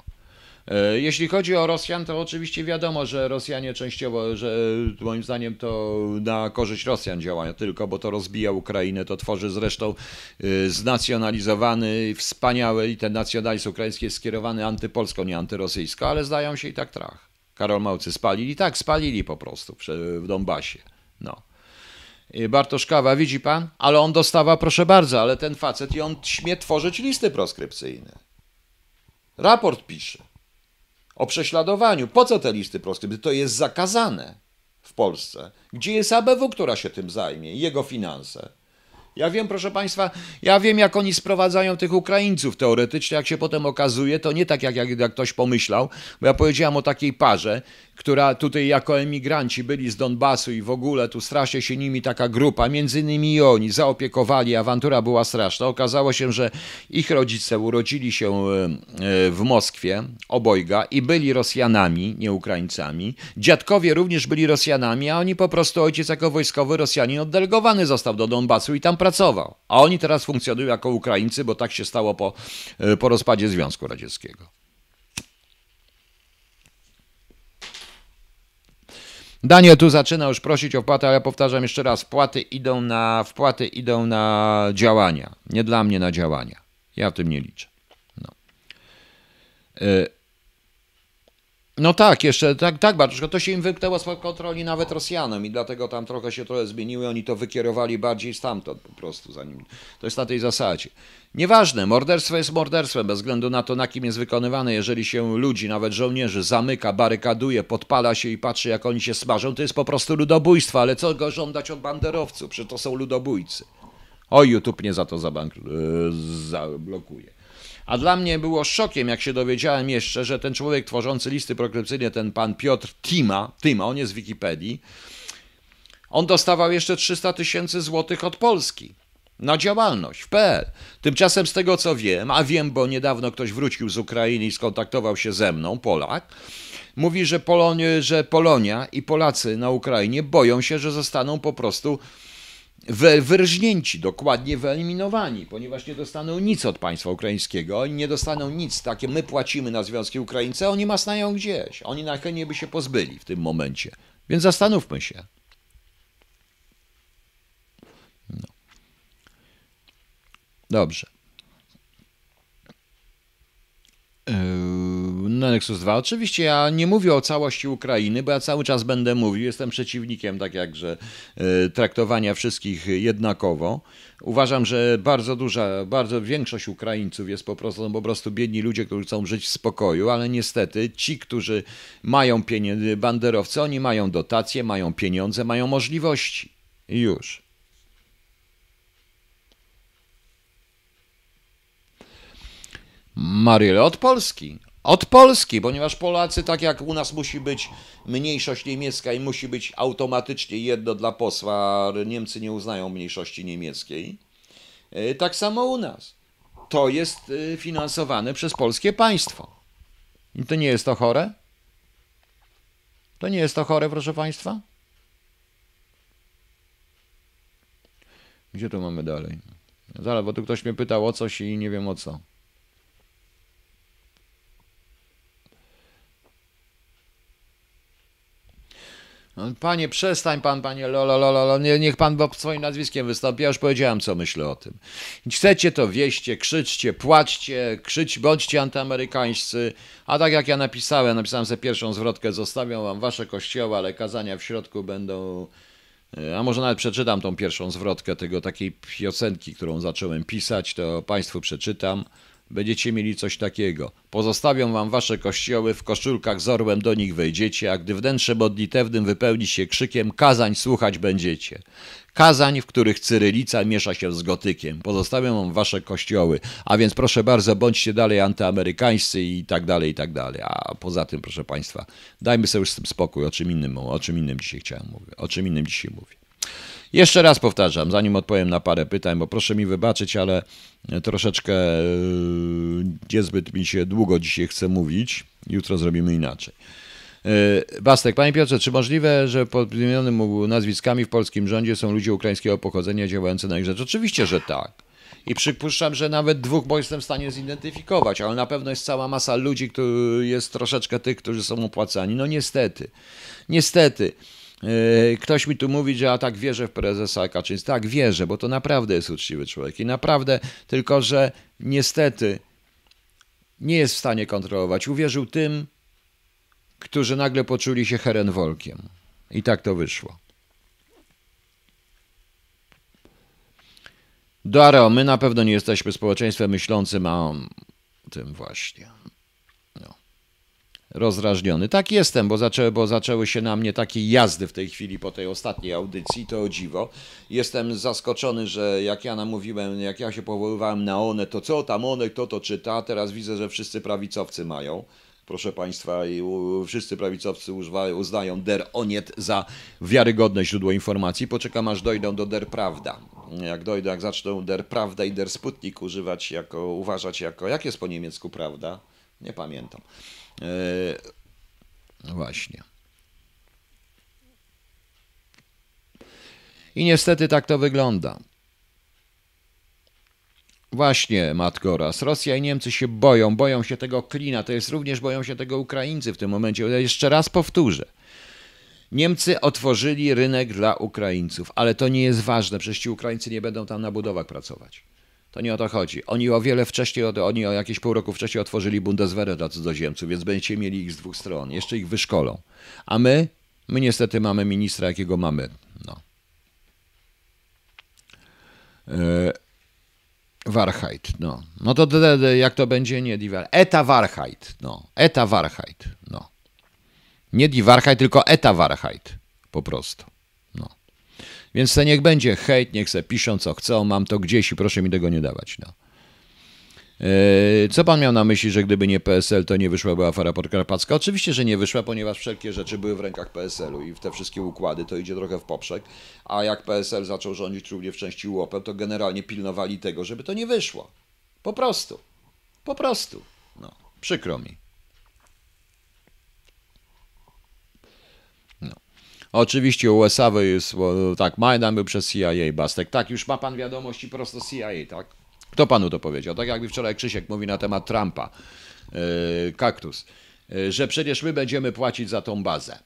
E, jeśli chodzi o Rosjan, to oczywiście wiadomo, że Rosjanie częściowo, że moim zdaniem to na korzyść Rosjan działają tylko, bo to rozbija Ukrainę, to tworzy zresztą znacjonalizowany, wspaniały i ten nacjonalizm ukraiński jest skierowany antypolsko, nie antyrosyjsko, ale zdają się i tak trach. Karol Małcy spalili? Tak, spalili po prostu w Donbasie. No. Bartoszkawa, widzi pan? Ale on dostawa, proszę bardzo, ale ten facet i on śmie tworzyć listy proskrypcyjne. Raport pisze o prześladowaniu. Po co te listy proskrypcyjne? To jest zakazane w Polsce. Gdzie jest ABW, która się tym zajmie? Jego finanse. Ja wiem, proszę Państwa, ja wiem, jak oni sprowadzają tych Ukraińców. Teoretycznie, jak się potem okazuje, to nie tak, jak, jak, jak ktoś pomyślał, bo ja powiedziałem o takiej parze, która tutaj jako emigranci byli z Donbasu i w ogóle tu strasznie się nimi taka grupa, między innymi i oni, zaopiekowali, awantura była straszna. Okazało się, że ich rodzice urodzili się e, e, w Moskwie, obojga, i byli Rosjanami, nie Ukraińcami. Dziadkowie również byli Rosjanami, a oni po prostu, ojciec jako wojskowy Rosjanin oddelegowany został do Donbasu i tam pracował. A oni teraz funkcjonują jako Ukraińcy, bo tak się stało po, e, po rozpadzie Związku Radzieckiego. Daniel tu zaczyna już prosić o wpłatę, ale ja powtarzam jeszcze raz, wpłaty idą na, wpłaty idą na działania, nie dla mnie na działania. Ja w tym nie liczę. No. Y no tak, jeszcze tak, tak Bartoszko, to się im wyknęło spod kontroli nawet Rosjanom i dlatego tam trochę się trochę zmieniły, oni to wykierowali bardziej stamtąd po prostu, zanim to jest na tej zasadzie. Nieważne, morderstwo jest morderstwem, bez względu na to, na kim jest wykonywane. Jeżeli się ludzi, nawet żołnierzy, zamyka, barykaduje, podpala się i patrzy, jak oni się smażą, to jest po prostu ludobójstwo. Ale co go żądać od banderowców? Przecież to są ludobójcy. O, YouTube nie za to zablokuje. A dla mnie było szokiem, jak się dowiedziałem jeszcze, że ten człowiek tworzący listy prokrypcyjne, ten pan Piotr Tima, Tima, on jest z Wikipedii, on dostawał jeszcze 300 tysięcy złotych od Polski na działalność w PL. Tymczasem z tego co wiem, a wiem, bo niedawno ktoś wrócił z Ukrainy i skontaktował się ze mną, Polak, mówi, że, Polonie, że Polonia i Polacy na Ukrainie boją się, że zostaną po prostu wyrżnięci, dokładnie wyeliminowani, ponieważ nie dostaną nic od państwa ukraińskiego, oni nie dostaną nic, takie my płacimy na Związki Ukraińcy, a oni masnają gdzieś, oni na chętnie by się pozbyli w tym momencie. Więc zastanówmy się. No. Dobrze. Yy, Nexus 2. Oczywiście ja nie mówię o całości Ukrainy, bo ja cały czas będę mówił, jestem przeciwnikiem tak jakże yy, traktowania wszystkich jednakowo. Uważam, że bardzo duża, bardzo większość Ukraińców jest po prostu, po prostu biedni ludzie, którzy chcą żyć w spokoju, ale niestety ci, którzy mają pieniądze, banderowcy, oni mają dotacje, mają pieniądze, mają możliwości. Już. Mariele od Polski. Od Polski, ponieważ Polacy, tak jak u nas musi być mniejszość niemiecka i musi być automatycznie jedno dla posła, Niemcy nie uznają mniejszości niemieckiej, e, tak samo u nas. To jest e, finansowane przez polskie państwo. I to nie jest to chore? To nie jest to chore, proszę Państwa? Gdzie to mamy dalej? Zaraz, bo tu ktoś mnie pytał o coś i nie wiem o co. panie, przestań pan, panie lolololo, nie, niech pan swoim nazwiskiem wystąpi. Ja już powiedziałem, co myślę o tym. Chcecie to wieście, krzyczcie, płaczcie, krzycz, bądźcie antyamerykańscy. A tak jak ja napisałem, napisałem sobie pierwszą zwrotkę, zostawiam wam wasze kościoły, ale kazania w środku będą... E, a może nawet przeczytam tą pierwszą zwrotkę tego takiej piosenki, którą zacząłem pisać, to państwu przeczytam będziecie mieli coś takiego. Pozostawią wam wasze kościoły, w koszulkach z orłem do nich wejdziecie, a gdy wnętrze modlitewnym wypełni się krzykiem, kazań słuchać będziecie. Kazań, w których cyrylica miesza się z gotykiem. Pozostawią wam wasze kościoły, a więc proszę bardzo, bądźcie dalej antyamerykańscy i tak dalej, i tak dalej. A poza tym, proszę państwa, dajmy sobie już z tym spokój, o czym innym, o czym innym dzisiaj chciałem mówić, o czym innym dzisiaj mówię. Jeszcze raz powtarzam, zanim odpowiem na parę pytań, bo proszę mi wybaczyć, ale troszeczkę e, niezbyt mi się długo dzisiaj chce mówić. Jutro zrobimy inaczej. E, Bastek, panie Piotrze, czy możliwe, że pod wymienionymi nazwiskami w polskim rządzie są ludzie ukraińskiego pochodzenia działający na ich rzecz? Oczywiście, że tak. I przypuszczam, że nawet dwóch, bo jestem w stanie zidentyfikować, ale na pewno jest cała masa ludzi, którzy jest troszeczkę tych, którzy są opłacani. No niestety, niestety. Yy, Ktoś mi tu mówi, że ja tak wierzę w prezesa Kaczyńskiego. Tak, wierzę, bo to naprawdę jest uczciwy człowiek. I naprawdę, tylko że niestety nie jest w stanie kontrolować. Uwierzył tym, którzy nagle poczuli się herenwolkiem. I tak to wyszło. Daro, my na pewno nie jesteśmy społeczeństwem myślącym, a tym właśnie. Rozrażniony. Tak jestem, bo zaczęły, bo zaczęły się na mnie takie jazdy w tej chwili po tej ostatniej audycji, to o dziwo. Jestem zaskoczony, że jak ja namówiłem, jak ja się powoływałem na one, to co tam one, kto to czyta, teraz widzę, że wszyscy prawicowcy mają proszę Państwa, i wszyscy prawicowcy uznają Der Oniet za wiarygodne źródło informacji. Poczekam aż dojdą do Der Prawda. Jak dojdą, jak zaczną Der Prawda i Der Sputnik używać jako, uważać jako, jak jest po niemiecku prawda? Nie pamiętam. E, właśnie. I niestety tak to wygląda. Właśnie, matko raz. Rosja i Niemcy się boją, boją się tego klina. To jest również boją się tego Ukraińcy w tym momencie. Jeszcze raz powtórzę. Niemcy otworzyli rynek dla Ukraińców, ale to nie jest ważne. Przecież ci Ukraińcy nie będą tam na budowach pracować. To nie o to chodzi. Oni o wiele wcześniej, oni o jakieś pół roku wcześniej otworzyli Bundeswehrę dla cudzoziemców, więc będziecie mieli ich z dwóch stron. Jeszcze ich wyszkolą. A my? My niestety mamy ministra, jakiego mamy. No. E, Warheit, no. No to jak to będzie? Nie die Eta Warheit, no. Eta Warheit, no. Nie die tylko Eta Warheit, po prostu. Więc to niech będzie hejt, niech se piszą co chcą, mam to gdzieś i proszę mi tego nie dawać, no. Yy, Co pan miał na myśli, że gdyby nie PSL, to nie wyszłaby afera podkarpacka? Oczywiście, że nie wyszła, ponieważ wszelkie rzeczy były w rękach PSL-u i w te wszystkie układy to idzie trochę w poprzek. A jak PSL zaczął rządzić również w części łopem, to generalnie pilnowali tego, żeby to nie wyszło. Po prostu. Po prostu. No, przykro mi. Oczywiście USA jest, bo, tak, Majdan był przez CIA, Bastek. Tak, już ma pan wiadomości prosto CIA, tak? Kto panu to powiedział? Tak jakby wczoraj Krzysiek mówi na temat Trumpa, yy, kaktus, yy, że przecież my będziemy płacić za tą bazę.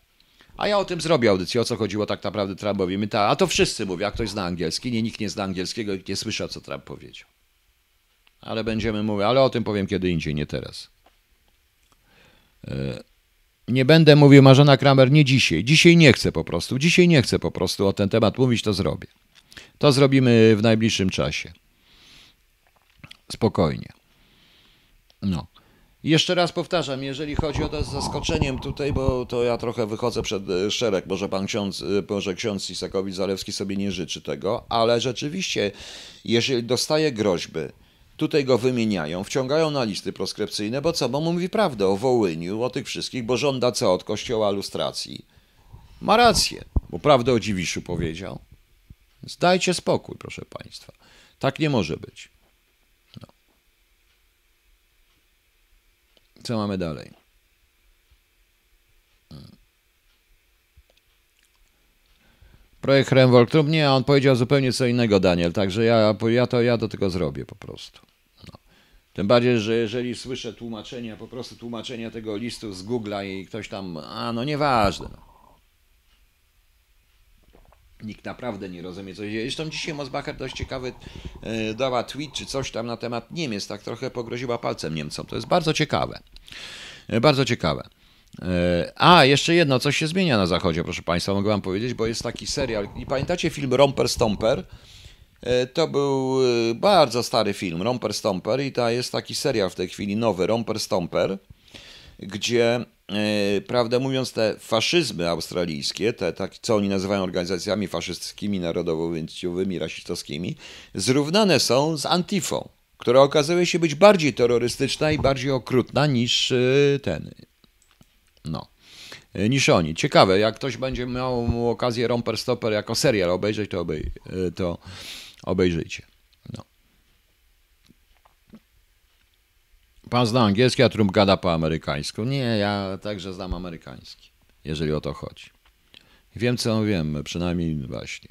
A ja o tym zrobię audycję, o co chodziło tak naprawdę Trumpowi. My ta, a to wszyscy mówią, jak ktoś zna angielski. Nie, nikt nie zna angielskiego i nie słyszy, co Trump powiedział. Ale będziemy mówić, ale o tym powiem kiedy indziej, nie teraz. Yy, nie będę mówił Marzena Kramer, nie dzisiaj. Dzisiaj nie chcę po prostu. Dzisiaj nie chcę po prostu o ten temat mówić, to zrobię. To zrobimy w najbliższym czasie. Spokojnie. No. Jeszcze raz powtarzam, jeżeli chodzi o to z zaskoczeniem tutaj, bo to ja trochę wychodzę przed e, szereg, może pan ksiądz, e, może ksiądz Isakowicz-Zalewski sobie nie życzy tego, ale rzeczywiście, jeżeli dostaje groźby, tutaj go wymieniają, wciągają na listy proskrypcyjne, bo co, bo mówi prawdę o Wołyniu, o tych wszystkich, bo żąda co od kościoła lustracji. Ma rację, bo prawdę o Dziwiszu powiedział. Zdajcie spokój, proszę państwa. Tak nie może być. Co mamy dalej? Projekt Remwoltrum? Nie, on powiedział zupełnie co innego, Daniel, także ja, ja, to, ja do tego zrobię po prostu. No. Tym bardziej, że jeżeli słyszę tłumaczenia, po prostu tłumaczenia tego listu z Google'a i ktoś tam, a no nieważne. Nikt naprawdę nie rozumie, co się dzieje. Zresztą dzisiaj Mosbacher dość ciekawy e, dała tweet czy coś tam na temat Niemiec, tak trochę pogroziła palcem Niemcom. To jest bardzo ciekawe. E, Bardzo ciekawe. E, A, jeszcze jedno, coś się zmienia na zachodzie, proszę Państwa, mogę Wam powiedzieć, bo jest taki serial. I pamiętacie film Romper Stomper? E, To był e, bardzo stary film, Romper Stomper, i to jest taki serial w tej chwili nowy, Romper Stomper, gdzie, prawdę mówiąc, te faszyzmy australijskie, te, tak, co oni nazywają organizacjami faszystkimi, narodowo-wyjściowymi, rasistowskimi, zrównane są z Antifą, która okazuje się być bardziej terrorystyczna i bardziej okrutna niż ten. No. E, Niż oni. Ciekawe, jak ktoś będzie miał okazję Romper Stopper jako serial obejrzeć, to, obej, e, to obejrzyjcie. No. Pan zna angielski, a Trump gada po amerykańsku. Nie, ja także znam amerykański, jeżeli o to chodzi. Wiem, co wiem, przynajmniej właśnie.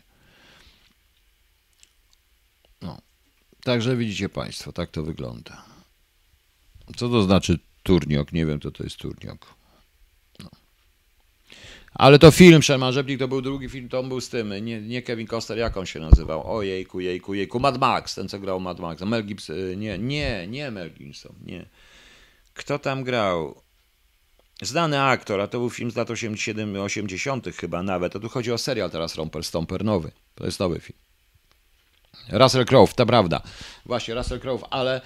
No. Także widzicie Państwo, tak to wygląda. Co to znaczy turniok? Nie wiem, co to jest turniok. Ale to film Sherman Rzeplik to był drugi film, to on był z tym, nie, nie Kevin Costner, jak on się nazywał? Ojejku, jejku, jejku, Mad Max, ten co grał Mad Max. Mel Gibson, nie, nie, nie Mel Gibson, nie. Kto tam grał? Znany aktor, a to był film z lat 87, 80 chyba nawet, a tu chodzi o serial teraz Romper Stomper nowy, to jest nowy film. Russell Crowe, to prawda. Właśnie, Russell Crowe, ale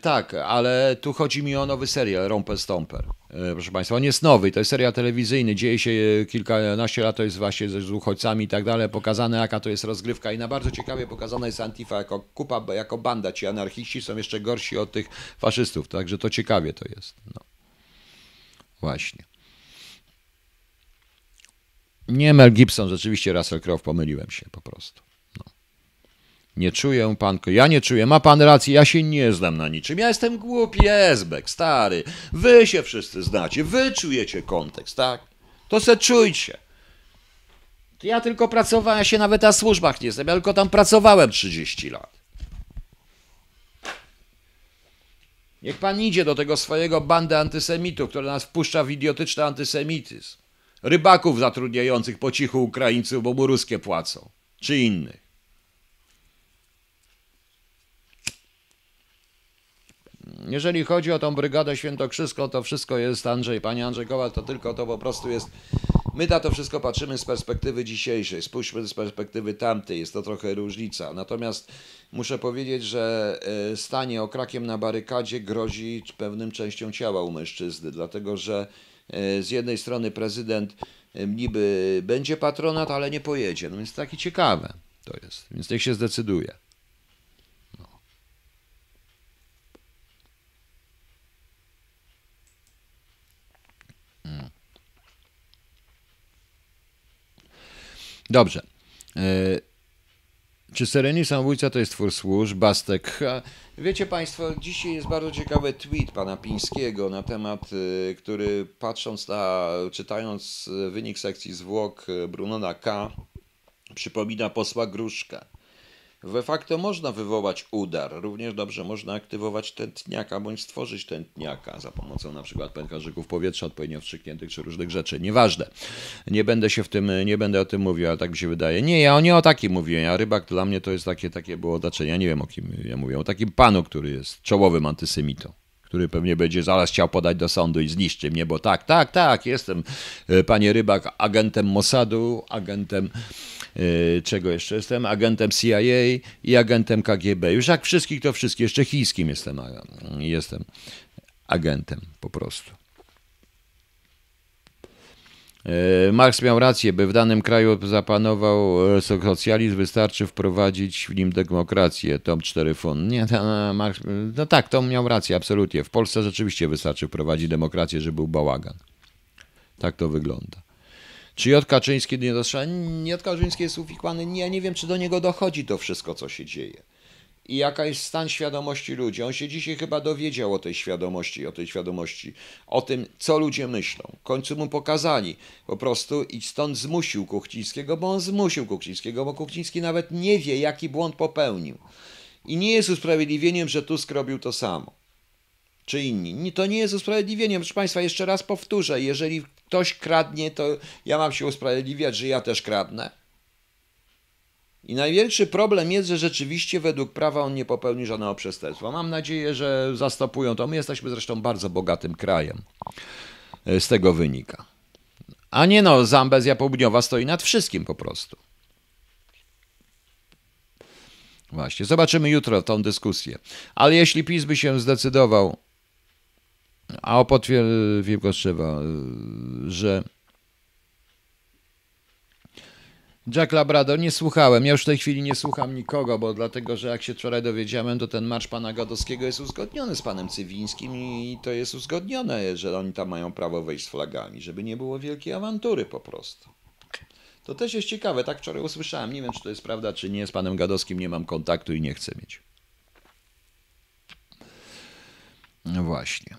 tak, ale tu chodzi mi o nowy serial, Romper Stomper. E, proszę Państwa, on jest nowy, to jest serial telewizyjny, dzieje się e, kilkanaście lat, to jest właśnie z uchodźcami i tak dalej, pokazane jaka to jest rozgrywka i na bardzo ciekawie pokazana jest Antifa jako kupa, jako banda, ci anarchiści są jeszcze gorsi od tych faszystów, także to ciekawie to jest. No. Właśnie. Nie Mel Gibson, rzeczywiście Russell Crowe, pomyliłem się po prostu. Nie czuję pan, ja nie czuję, ma pan rację, ja się nie znam na niczym. Ja jestem głupi, Esbek, stary. Wy się wszyscy znacie, wy czujecie kontekst, tak? To se czujcie. Ja tylko pracowałem, ja się nawet na służbach nie znam, ja tylko tam pracowałem 30 lat. Niech pan idzie do tego swojego bandy antysemitów, które nas wpuszcza w idiotyczny antysemityzm. Rybaków zatrudniających po cichu Ukraińców, bo mu ruskie płacą. Czy innych. Jeżeli chodzi o tą brygadę świętokrzyską, to wszystko jest Andrzej, panie Andrzej Kowal, to tylko to po prostu jest. My na to wszystko patrzymy z perspektywy dzisiejszej, spójrzmy z perspektywy tamtej, jest to trochę różnica. Natomiast muszę powiedzieć, że e, stanie okrakiem na barykadzie grozi pewnym częścią ciała u mężczyzny, dlatego że e, z jednej strony prezydent e, niby będzie patronat, ale nie pojedzie. No więc takie ciekawe to jest, więc niech się zdecyduje. Dobrze. E, czy Sereni Samobójca to jest twór służb? Bastek. Wiecie Państwo, dzisiaj jest bardzo ciekawy tweet pana Pińskiego na temat, e, który patrząc na, czytając wynik sekcji zwłok Brunona K., przypomina posła Gruszka. De facto można wywołać udar. Również dobrze można aktywować tętniaka bądź stworzyć tętniaka za pomocą na przykład pęcherzyków powietrza odpowiednio wstrzykniętych czy różnych rzeczy. Nieważne. Nie będę się w tym, nie będę o tym mówił, ale tak mi się wydaje. Nie, ja nie o takim mówiłem. Ja rybak dla mnie to jest takie, takie było otoczenie. Ja nie wiem o kim ja mówię. O takim panu, który jest czołowym antysemitą który pewnie będzie zaraz chciał podać do sądu i zniszczy mnie, bo tak, tak, tak, jestem, e, panie Rybak, agentem Mossadu, agentem czego jeszcze jestem? Agentem CIA i agentem KGB. Już jak wszystkich, to wszystkich. Jeszcze chińskim jestem, jestem agentem po prostu. Y, Marx miał rację, by w danym kraju zapanował socjalizm, wystarczy wprowadzić w nim demokrację. Tom 4 fun. Nie, to, Marx, no tak, Tom miał rację, absolutnie. W Polsce rzeczywiście wystarczy wprowadzić demokrację, żeby był bałagan. Tak to wygląda. Czy J. Kaczyński nie dostrzega? J. Kaczyński jest uwikłany. Ja nie wiem, czy do niego dochodzi to wszystko, co się dzieje. I jaka jest stan świadomości ludzi. On się dzisiaj chyba dowiedział o tej świadomości, o tej świadomości, o tym, co ludzie myślą. W końcu mu pokazali po prostu i stąd zmusił Kuchcińskiego, bo on zmusił Kuchcińskiego, bo Kuchciński nawet nie wie, jaki błąd popełnił. I nie jest usprawiedliwieniem, że Tusk robił to samo czy inni. To nie jest usprawiedliwieniem. Proszę Państwa, jeszcze raz powtórzę, jeżeli ktoś kradnie, to ja mam się usprawiedliwiać, że ja też kradnę. I największy problem jest, że rzeczywiście według prawa on nie popełni żadnego przestępstwa. Mam nadzieję, że zastopują to. My jesteśmy zresztą bardzo bogatym krajem. E, z tego wynika. A nie no, Zambezja Południowa stoi nad wszystkim po prostu. Właśnie, zobaczymy jutro tą dyskusję. Ale jeśli PiS by się zdecydował a o potwierdzi Kostrzewa, że Jack Labrador, nie słuchałem. Ja już w tej chwili nie słucham nikogo, bo dlatego, że jak się wczoraj dowiedziałem, to ten marsz pana Gadowskiego jest uzgodniony z panem Cywińskim i to jest uzgodnione, że oni tam mają prawo wejść z flagami, żeby nie było wielkiej awantury po prostu. To też jest ciekawe, tak wczoraj usłyszałem. Nie wiem, czy to jest prawda, czy nie. Z panem Gadowskim nie mam kontaktu i nie chcę mieć. No właśnie.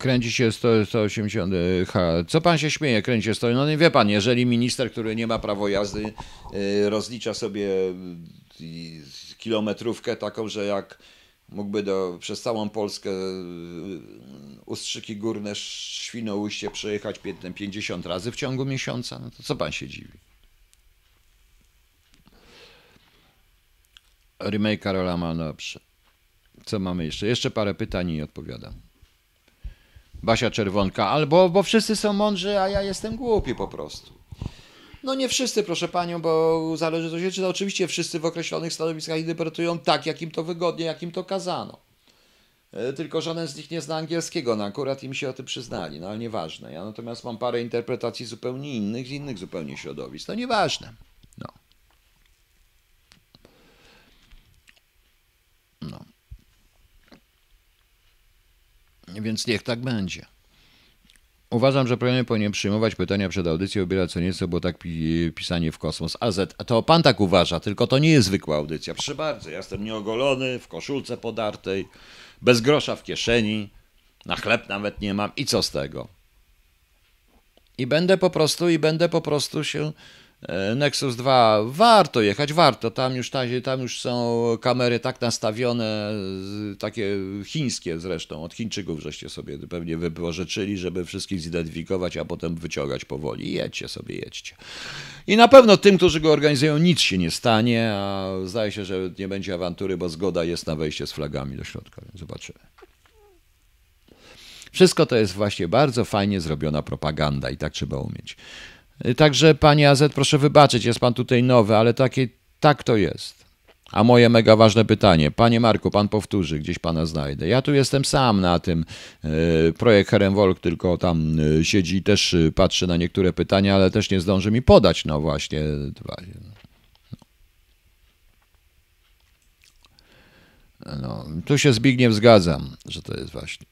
Kręci się 100, 180. y, Ha. Co pan się śmieje? Kręci się 100. No nie wie pan, jeżeli minister, który nie ma prawo jazdy, y, rozlicza sobie y, kilometrówkę taką, że jak mógłby do, przez całą Polskę Ustrzyki Górne, Świnoujście przejechać pię- 50 razy w ciągu miesiąca, no to co pan się dziwi? Remake Karola ma dobrze. Co mamy jeszcze? Jeszcze parę pytań i odpowiadam. Basia Czerwonka, albo bo wszyscy są mądrzy, a ja jestem głupi po prostu. No nie wszyscy, proszę panią, bo zależy co się czyta. Oczywiście wszyscy w określonych stanowiskach interpretują tak, jak im to wygodnie, jak im to kazano. E, Tylko żaden z nich nie zna angielskiego, no akurat im się o tym przyznali, no ale nieważne. Ja natomiast mam parę interpretacji zupełnie innych, z innych zupełnie środowisk. No nieważne. Więc niech tak będzie. Uważam, że premier powinien przyjmować pytania przed audycją, obierać co nieco, bo tak pi- pisanie w kosmos. AZ, a to pan tak uważa, tylko to nie jest zwykła audycja. Proszę bardzo, ja jestem nieogolony, w koszulce podartej, bez grosza w kieszeni, na chleb nawet nie mam i co z tego? I będę po prostu, i będę po prostu się. E, Nexus 2 warto jechać, warto. Tam już, tam, już są kamery tak nastawione, takie chińskie zresztą. Od Chińczyków żeście sobie pewnie wypożyczyli, żeby wszystkich zidentyfikować, a potem wyciągać powoli. Jedźcie sobie, jedźcie. I na pewno tym, którzy go organizują, nic się nie stanie, a zdaje się, że nie będzie awantury, bo zgoda jest na wejście z flagami do środka. Zobaczymy. Wszystko to jest właśnie bardzo fajnie zrobiona propaganda i tak trzeba umieć. Także panie AZ, proszę wybaczyć, jest pan tutaj nowy, ale takie, tak to jest. A moje mega ważne pytanie, panie Marku, pan powtórzy, gdzieś pana znajdę. Ja tu jestem sam na tym, e, projekt Heremwolk tylko tam e, siedzi i też e, patrzy na niektóre pytania, ale też nie zdąży mi podać, no właśnie. No, tu się Zbigniew zgadzam, że to jest właśnie.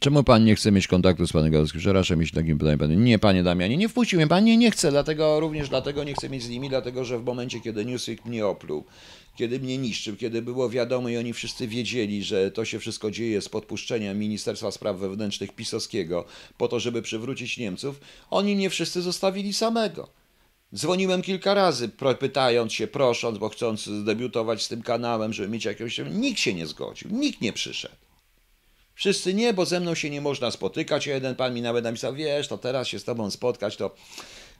Czemu pan nie chce mieć kontaktu z panem Gadowskim? Przepraszam, jeśli takim pytaniem pan. Nie, panie Damianie, nie wpuścił mnie pan, nie, nie dlatego również dlatego nie chcę mieć z nimi, dlatego że w momencie, kiedy Newsweek mnie opluł, kiedy mnie niszczył, kiedy było wiadomo i oni wszyscy wiedzieli, że to się wszystko dzieje z podpuszczenia Ministerstwa Spraw Wewnętrznych pisowskiego po to, żeby przywrócić Niemców, oni mnie wszyscy zostawili samego. Dzwoniłem kilka razy, pytając się, prosząc, bo chcąc debiutować z tym kanałem, żeby mieć jakiegoś... Nikt się nie zgodził, nikt nie przyszedł. Wszyscy nie, bo ze mną się nie można spotykać. Jeden pan mi nawet napisał, wiesz, to teraz się z tobą spotkać, to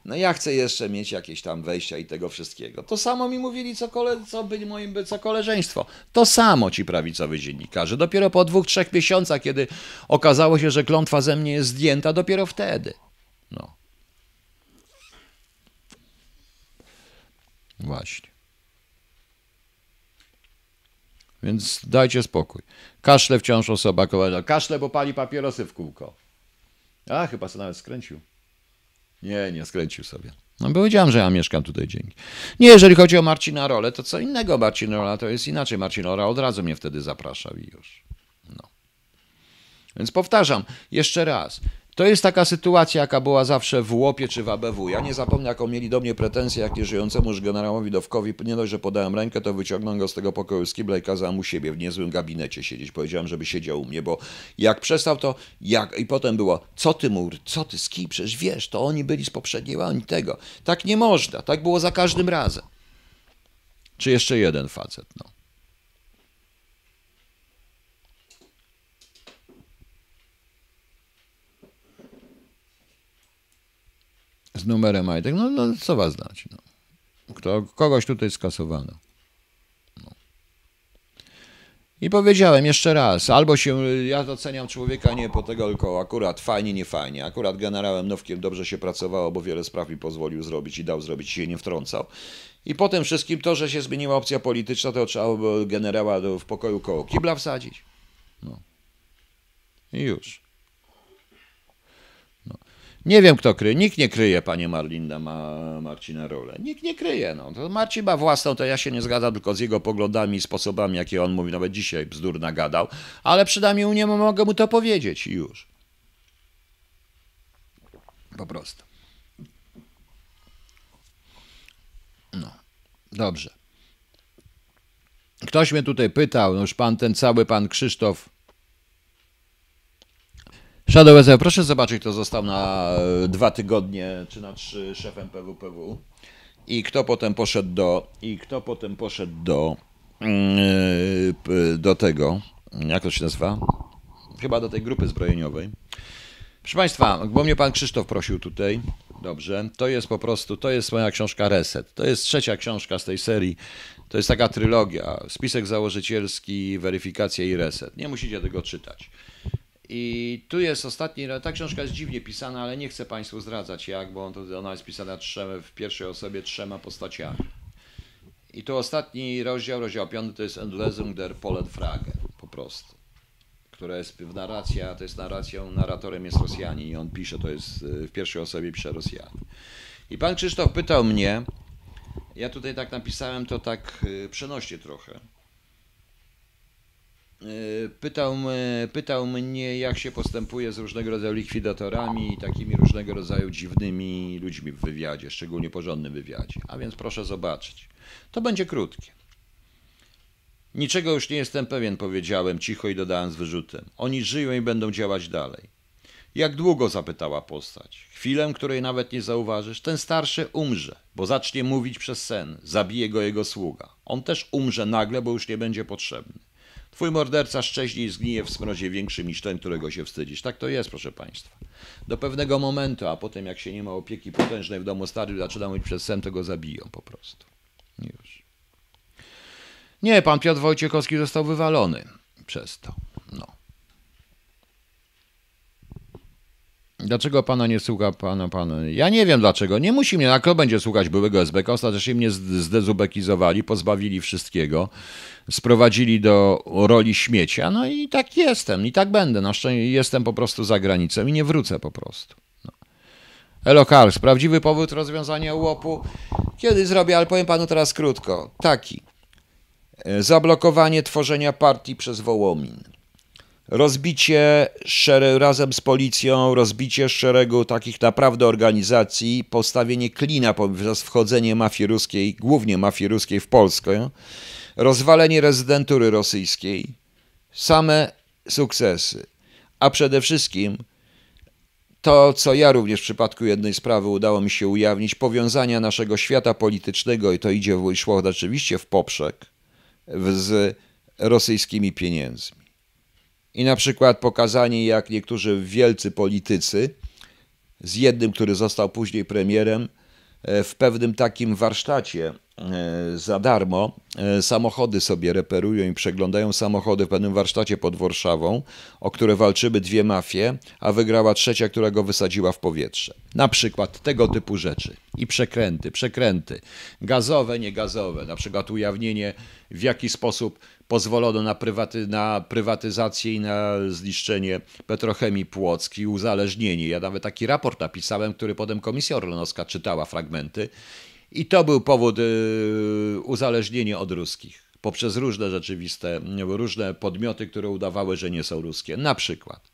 no ja chcę jeszcze mieć jakieś tam wejścia i tego wszystkiego. To samo mi mówili, co, kole, co byli moim, co koleżeństwo. To samo ci prawicowi dziennikarze. Dopiero po dwóch, trzech miesiącach, kiedy okazało się, że klątwa ze mnie jest zdjęta, dopiero wtedy. No. Właśnie. Więc dajcie spokój. Kaszle wciąż osoba kolega. Kaszle, bo pali papierosy w kółko. A, chyba sobie nawet skręcił. Nie, nie skręcił sobie. No powiedziałem, że ja mieszkam tutaj dzięki. Nie, jeżeli chodzi o Marcina Rolę, to co innego Marcin Rola, to jest inaczej. Marcin Rola od razu mnie wtedy zapraszał i już. No. Więc powtarzam, jeszcze raz. To jest taka sytuacja, jaka była zawsze w Łopie czy w ABW. Ja nie zapomnę, jaką mieli do mnie pretensje, jak nieżyjącemu już generałowi Dowkowi, nie dość, że podałem rękę, to wyciągnąłem go z tego pokoju z kibla i kazałem u siebie w niezłym gabinecie siedzieć. Powiedziałem, żeby siedział u mnie, bo jak przestał, to jak... I potem było, co ty mur, co ty, z kim? Przecież wiesz, to oni byli z poprzedniej, a oni tego. Tak nie można, tak było za każdym razem. Czy jeszcze jeden facet, no. Z numerem majtek. No, no co was znać? No. Kto, kogoś tutaj skasowano. No. I powiedziałem jeszcze raz, albo się, ja doceniam człowieka nie po tego, tylko akurat fajnie, nie fajnie. Akurat generałem Nowkiem dobrze się pracowało, bo wiele spraw mi pozwolił zrobić i dał zrobić, się nie wtrącał. I potem wszystkim to, że się zmieniła opcja polityczna, to trzeba generała w pokoju koło kibla wsadzić. No. I już. Nie wiem, kto kryje. Nikt nie kryje, panie Marlinda, ma Marcina Rolę. Nikt nie kryje. No. To Marcin ma własną, to ja się nie zgadzam tylko z jego poglądami i sposobami, jakie on mówi. Nawet dzisiaj bzdur nagadał. Ale przynajmniej nie mogę mu to powiedzieć i już. Po prostu. No. Dobrze. Ktoś mnie tutaj pytał, no już pan ten cały pan Krzysztof. Shadow SE, proszę zobaczyć, kto został na e, dwa tygodnie czy na trzy szefem PWPW i kto potem poszedł do i kto potem poszedł do mm, e, do tego, jak to się nazywa? Chyba do tej grupy zbrojeniowej. Proszę Państwa, bo mnie pan Krzysztof prosił tutaj. Dobrze, to jest po prostu, to jest moja książka Reset. To jest trzecia książka z tej serii. To jest taka trylogia. Spisek założycielski, weryfikacja i reset. Nie musicie tego czytać. I tu jest ostatni, ta książka jest dziwnie pisana, ale nie chcę Państwu zdradzać jak, bo ona jest pisana trzema, w pierwszej osobie trzema postaciami. I tu ostatni rozdział, rozdział piąty, to jest Endlesung der Polenfrage, po prostu. Która jest w narracja, to jest narracją, narratorem jest Rosjanin i on pisze, to jest y, w pierwszej osobie pisze Rosjanin. I pan Krzysztof pytał mnie, ja tutaj tak napisałem to tak y, przenośnie trochę. Y, Pytał, pytał mnie, jak się postępuje z różnego rodzaju likwidatorami i takimi różnego rodzaju dziwnymi ludźmi w wywiadzie, szczególnie porządnym wywiadzie. A więc proszę zobaczyć. To będzie krótkie. Niczego już nie jestem pewien, powiedziałem cicho i dodałem z wyrzutem. Oni żyją i będą działać dalej. Jak długo? zapytała postać. Chwilę, której nawet nie zauważysz. Ten starszy umrze, bo zacznie mówić przez sen. Zabije go jego sługa. On też umrze nagle, bo już nie będzie potrzebny. Twój morderca szczęśniej zgnije w smrodzie większym niż ten, którego się wstydzisz. Tak to jest, proszę państwa. Do pewnego momentu, a potem jak się nie ma opieki potężnej w domu starym, zaczyna mówić przez sen, to go zabiją po prostu. Już. Nie, pan Piotr Wojciechowski został wywalony przez to. Dlaczego pana nie słucha pana, pana? Ja nie wiem dlaczego. Nie musi mnie, a kto będzie słuchać byłego SBK? Ostatecznie mnie zdezubekizowali, pozbawili wszystkiego, sprowadzili do roli śmiecia, no i tak jestem, i tak będę. Na szczęście jestem po prostu za granicą i nie wrócę po prostu. No. Elo Karls, prawdziwy powód rozwiązania łopu? Kiedy zrobię, ale powiem panu teraz krótko. Taki. E, Zablokowanie tworzenia partii przez Wołomin. Rozbicie szere, razem z policją, rozbicie szeregu takich naprawdę organizacji, postawienie klina poprzez wchodzenie mafii ruskiej, głównie mafii ruskiej w Polskę, rozwalenie rezydentury rosyjskiej, same sukcesy. A przede wszystkim to, co ja również w przypadku jednej sprawy udało mi się ujawnić, powiązania naszego świata politycznego, i to idzie w- szło oczywiście w poprzek, z rosyjskimi pieniędzmi. I na przykład pokazanie, jak niektórzy wielcy politycy, z jednym, który został później premierem, e, w pewnym takim warsztacie e, za darmo e, samochody sobie reperują i przeglądają samochody w pewnym warsztacie pod Warszawą, o które walczyły dwie mafie, a wygrała trzecia, która go wysadziła w powietrze. Na przykład tego typu rzeczy. I przekręty, przekręty. Gazowe, niegazowe. Na przykład ujawnienie, w jaki sposób pozwolono na, prywaty, na prywatyzację i na zniszczenie Petrochemii Płock i uzależnienie. Ja nawet taki raport napisałem, który potem Komisja Orlenowska czytała fragmenty. I to był powód yy, uzależnienia od ruskich. Poprzez różne rzeczywiste, różne podmioty, które udawały, że nie są ruskie. Na przykład.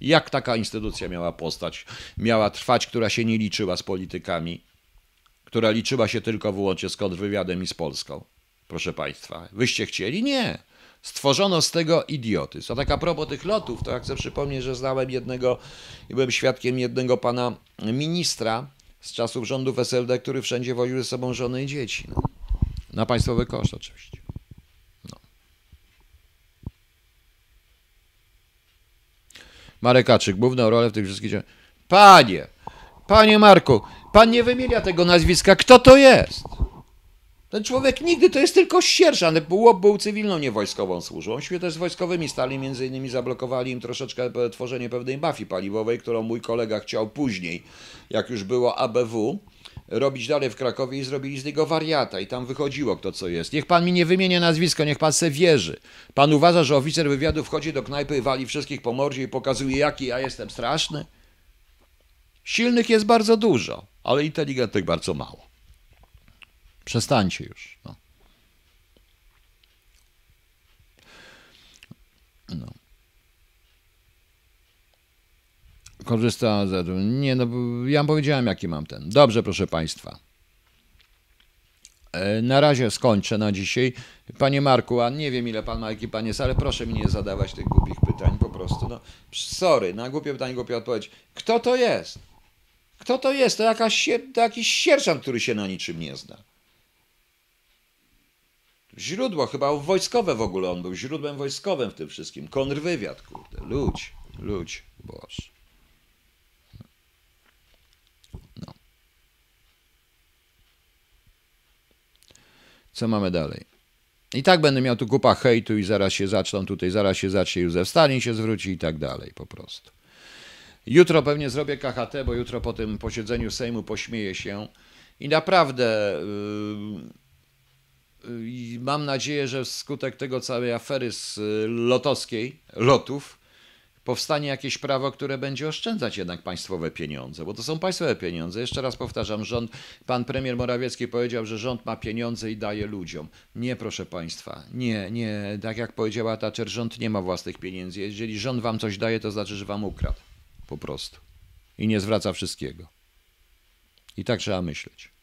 Jak taka instytucja miała postać, miała trwać, która się nie liczyła z politykami, która liczyła się tylko wyłącznie z kontrwywiadem i z Polską. Proszę Państwa, wyście chcieli? Nie. Stworzono z tego idiotyzm. A tak a propos tych lotów, to ja chcę przypomnieć, że znałem jednego byłem świadkiem jednego pana ministra z czasów rządów SLD, który wszędzie woził ze sobą żony i dzieci. No. Na państwowy koszt oczywiście. No. Marek Kaczyk, główną rolę w tych wszystkich... Panie, panie Marku, pan nie wymienia tego nazwiska. Kto to jest? Ten człowiek nigdy, to jest tylko sierżant, był, był cywilną, nie wojskową służbą. Myśmy też z wojskowymi stali, między innymi zablokowali im troszeczkę tworzenie pewnej mafii paliwowej, którą mój kolega chciał później, jak już było ABW, robić dalej w Krakowie i zrobili z niego wariata i tam wychodziło kto co jest. Niech pan mi nie wymienia nazwisko, niech pan se wierzy. Pan uważa, że oficer wywiadu wchodzi do knajpy, wali wszystkich po mordzie i pokazuje, jaki ja jestem straszny? Silnych jest bardzo dużo, ale inteligentnych bardzo mało. Przestańcie już. No. No. Korzysta z. Nie, no ja powiedziałem, jaki mam ten. Dobrze, proszę Państwa. E, Na razie skończę na dzisiaj. Panie Marku, a nie wiem ile pan ma, jaki pan jest, ale proszę mi nie zadawać tych głupich pytań po prostu. No, sorry, na głupie pytanie, głupia odpowiedź. Kto to jest? Kto to jest? To, jakaś, to jakiś sierżant, który się na niczym nie zna. Źródło, chyba wojskowe w ogóle on był, źródłem wojskowym w tym wszystkim. Kontrwywiad, kurde. Ludź, ludź, boż. No. Co mamy dalej? I tak będę miał tu kupa hejtu i zaraz się zaczną tutaj, zaraz się zacznie Józef Stalin się zwróci i tak dalej po prostu. Jutro pewnie zrobię KHT, bo jutro po tym posiedzeniu Sejmu pośmieję się i naprawdę yy, yy, mam nadzieję, że wskutek tego całej afery z y, lotowskiej, lotów, powstanie jakieś prawo, które będzie oszczędzać jednak państwowe pieniądze, bo to są państwowe pieniądze. Jeszcze raz powtarzam, rząd, pan premier Morawiecki powiedział, że rząd ma pieniądze i daje ludziom. Nie, proszę państwa, nie, nie, tak jak powiedziała Thatcher, rząd nie ma własnych pieniędzy. Jeżeli rząd wam coś daje, to znaczy, że wam ukradł. Po prostu. I nie zwraca wszystkiego. I tak trzeba myśleć.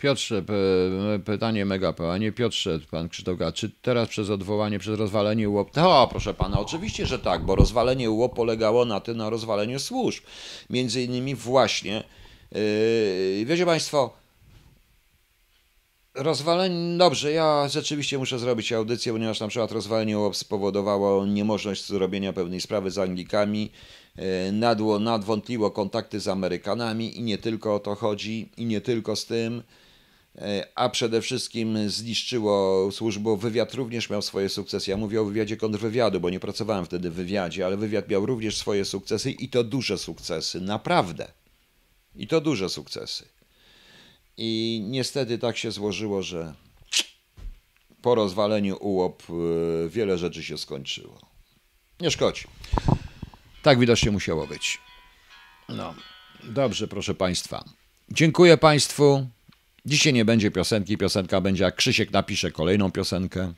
Piotrze, pytanie mega Panie Piotrze, pan Krzysztof czy teraz przez odwołanie, przez rozwalenie UOP? O, proszę pana, oczywiście, że tak, bo rozwalenie UOP polegało na tym, na rozwaleniu służb. Między innymi właśnie, yy, wiecie państwo, rozwalenie, dobrze, ja rzeczywiście muszę zrobić audycję, ponieważ na przykład rozwalenie UOP spowodowało niemożność zrobienia pewnej sprawy z Anglikami, e, nadło, nadwątliło kontakty z Amerykanami i nie tylko o to chodzi, i nie tylko z tym, a przede wszystkim zniszczyło służbę, wywiad również miał swoje sukcesy. Ja mówię o wywiadzie kontrwywiadu, bo nie pracowałem wtedy w wywiadzie, ale wywiad miał również swoje sukcesy i to duże sukcesy, naprawdę. I to duże sukcesy. I niestety tak się złożyło, że po rozwaleniu UOP y, wiele rzeczy się skończyło. Nie szkodzi. Tak widocznie musiało być. No, dobrze, proszę Państwa. Dziękuję Państwu. Dzisiaj nie będzie piosenki. Piosenka będzie, jak Krzysiek napisze kolejną piosenkę.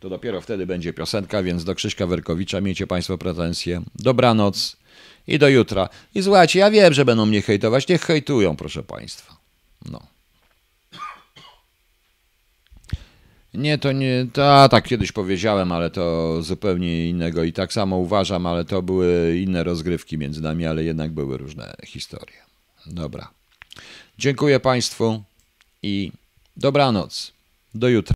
To dopiero wtedy będzie piosenka, więc do Krzyśka Werkowicza miejcie Państwo pretensje. Dobranoc i do jutra. I słuchajcie, ja wiem, że będą mnie hejtować. Niech hejtują, proszę Państwa. No. Nie, to nie. To, a, tak kiedyś powiedziałem, ale to zupełnie innego. I tak samo uważam, ale to były inne rozgrywki między nami, ale jednak były różne historie. Dobra. Dziękuję Państwu i dobranoc. Do jutra.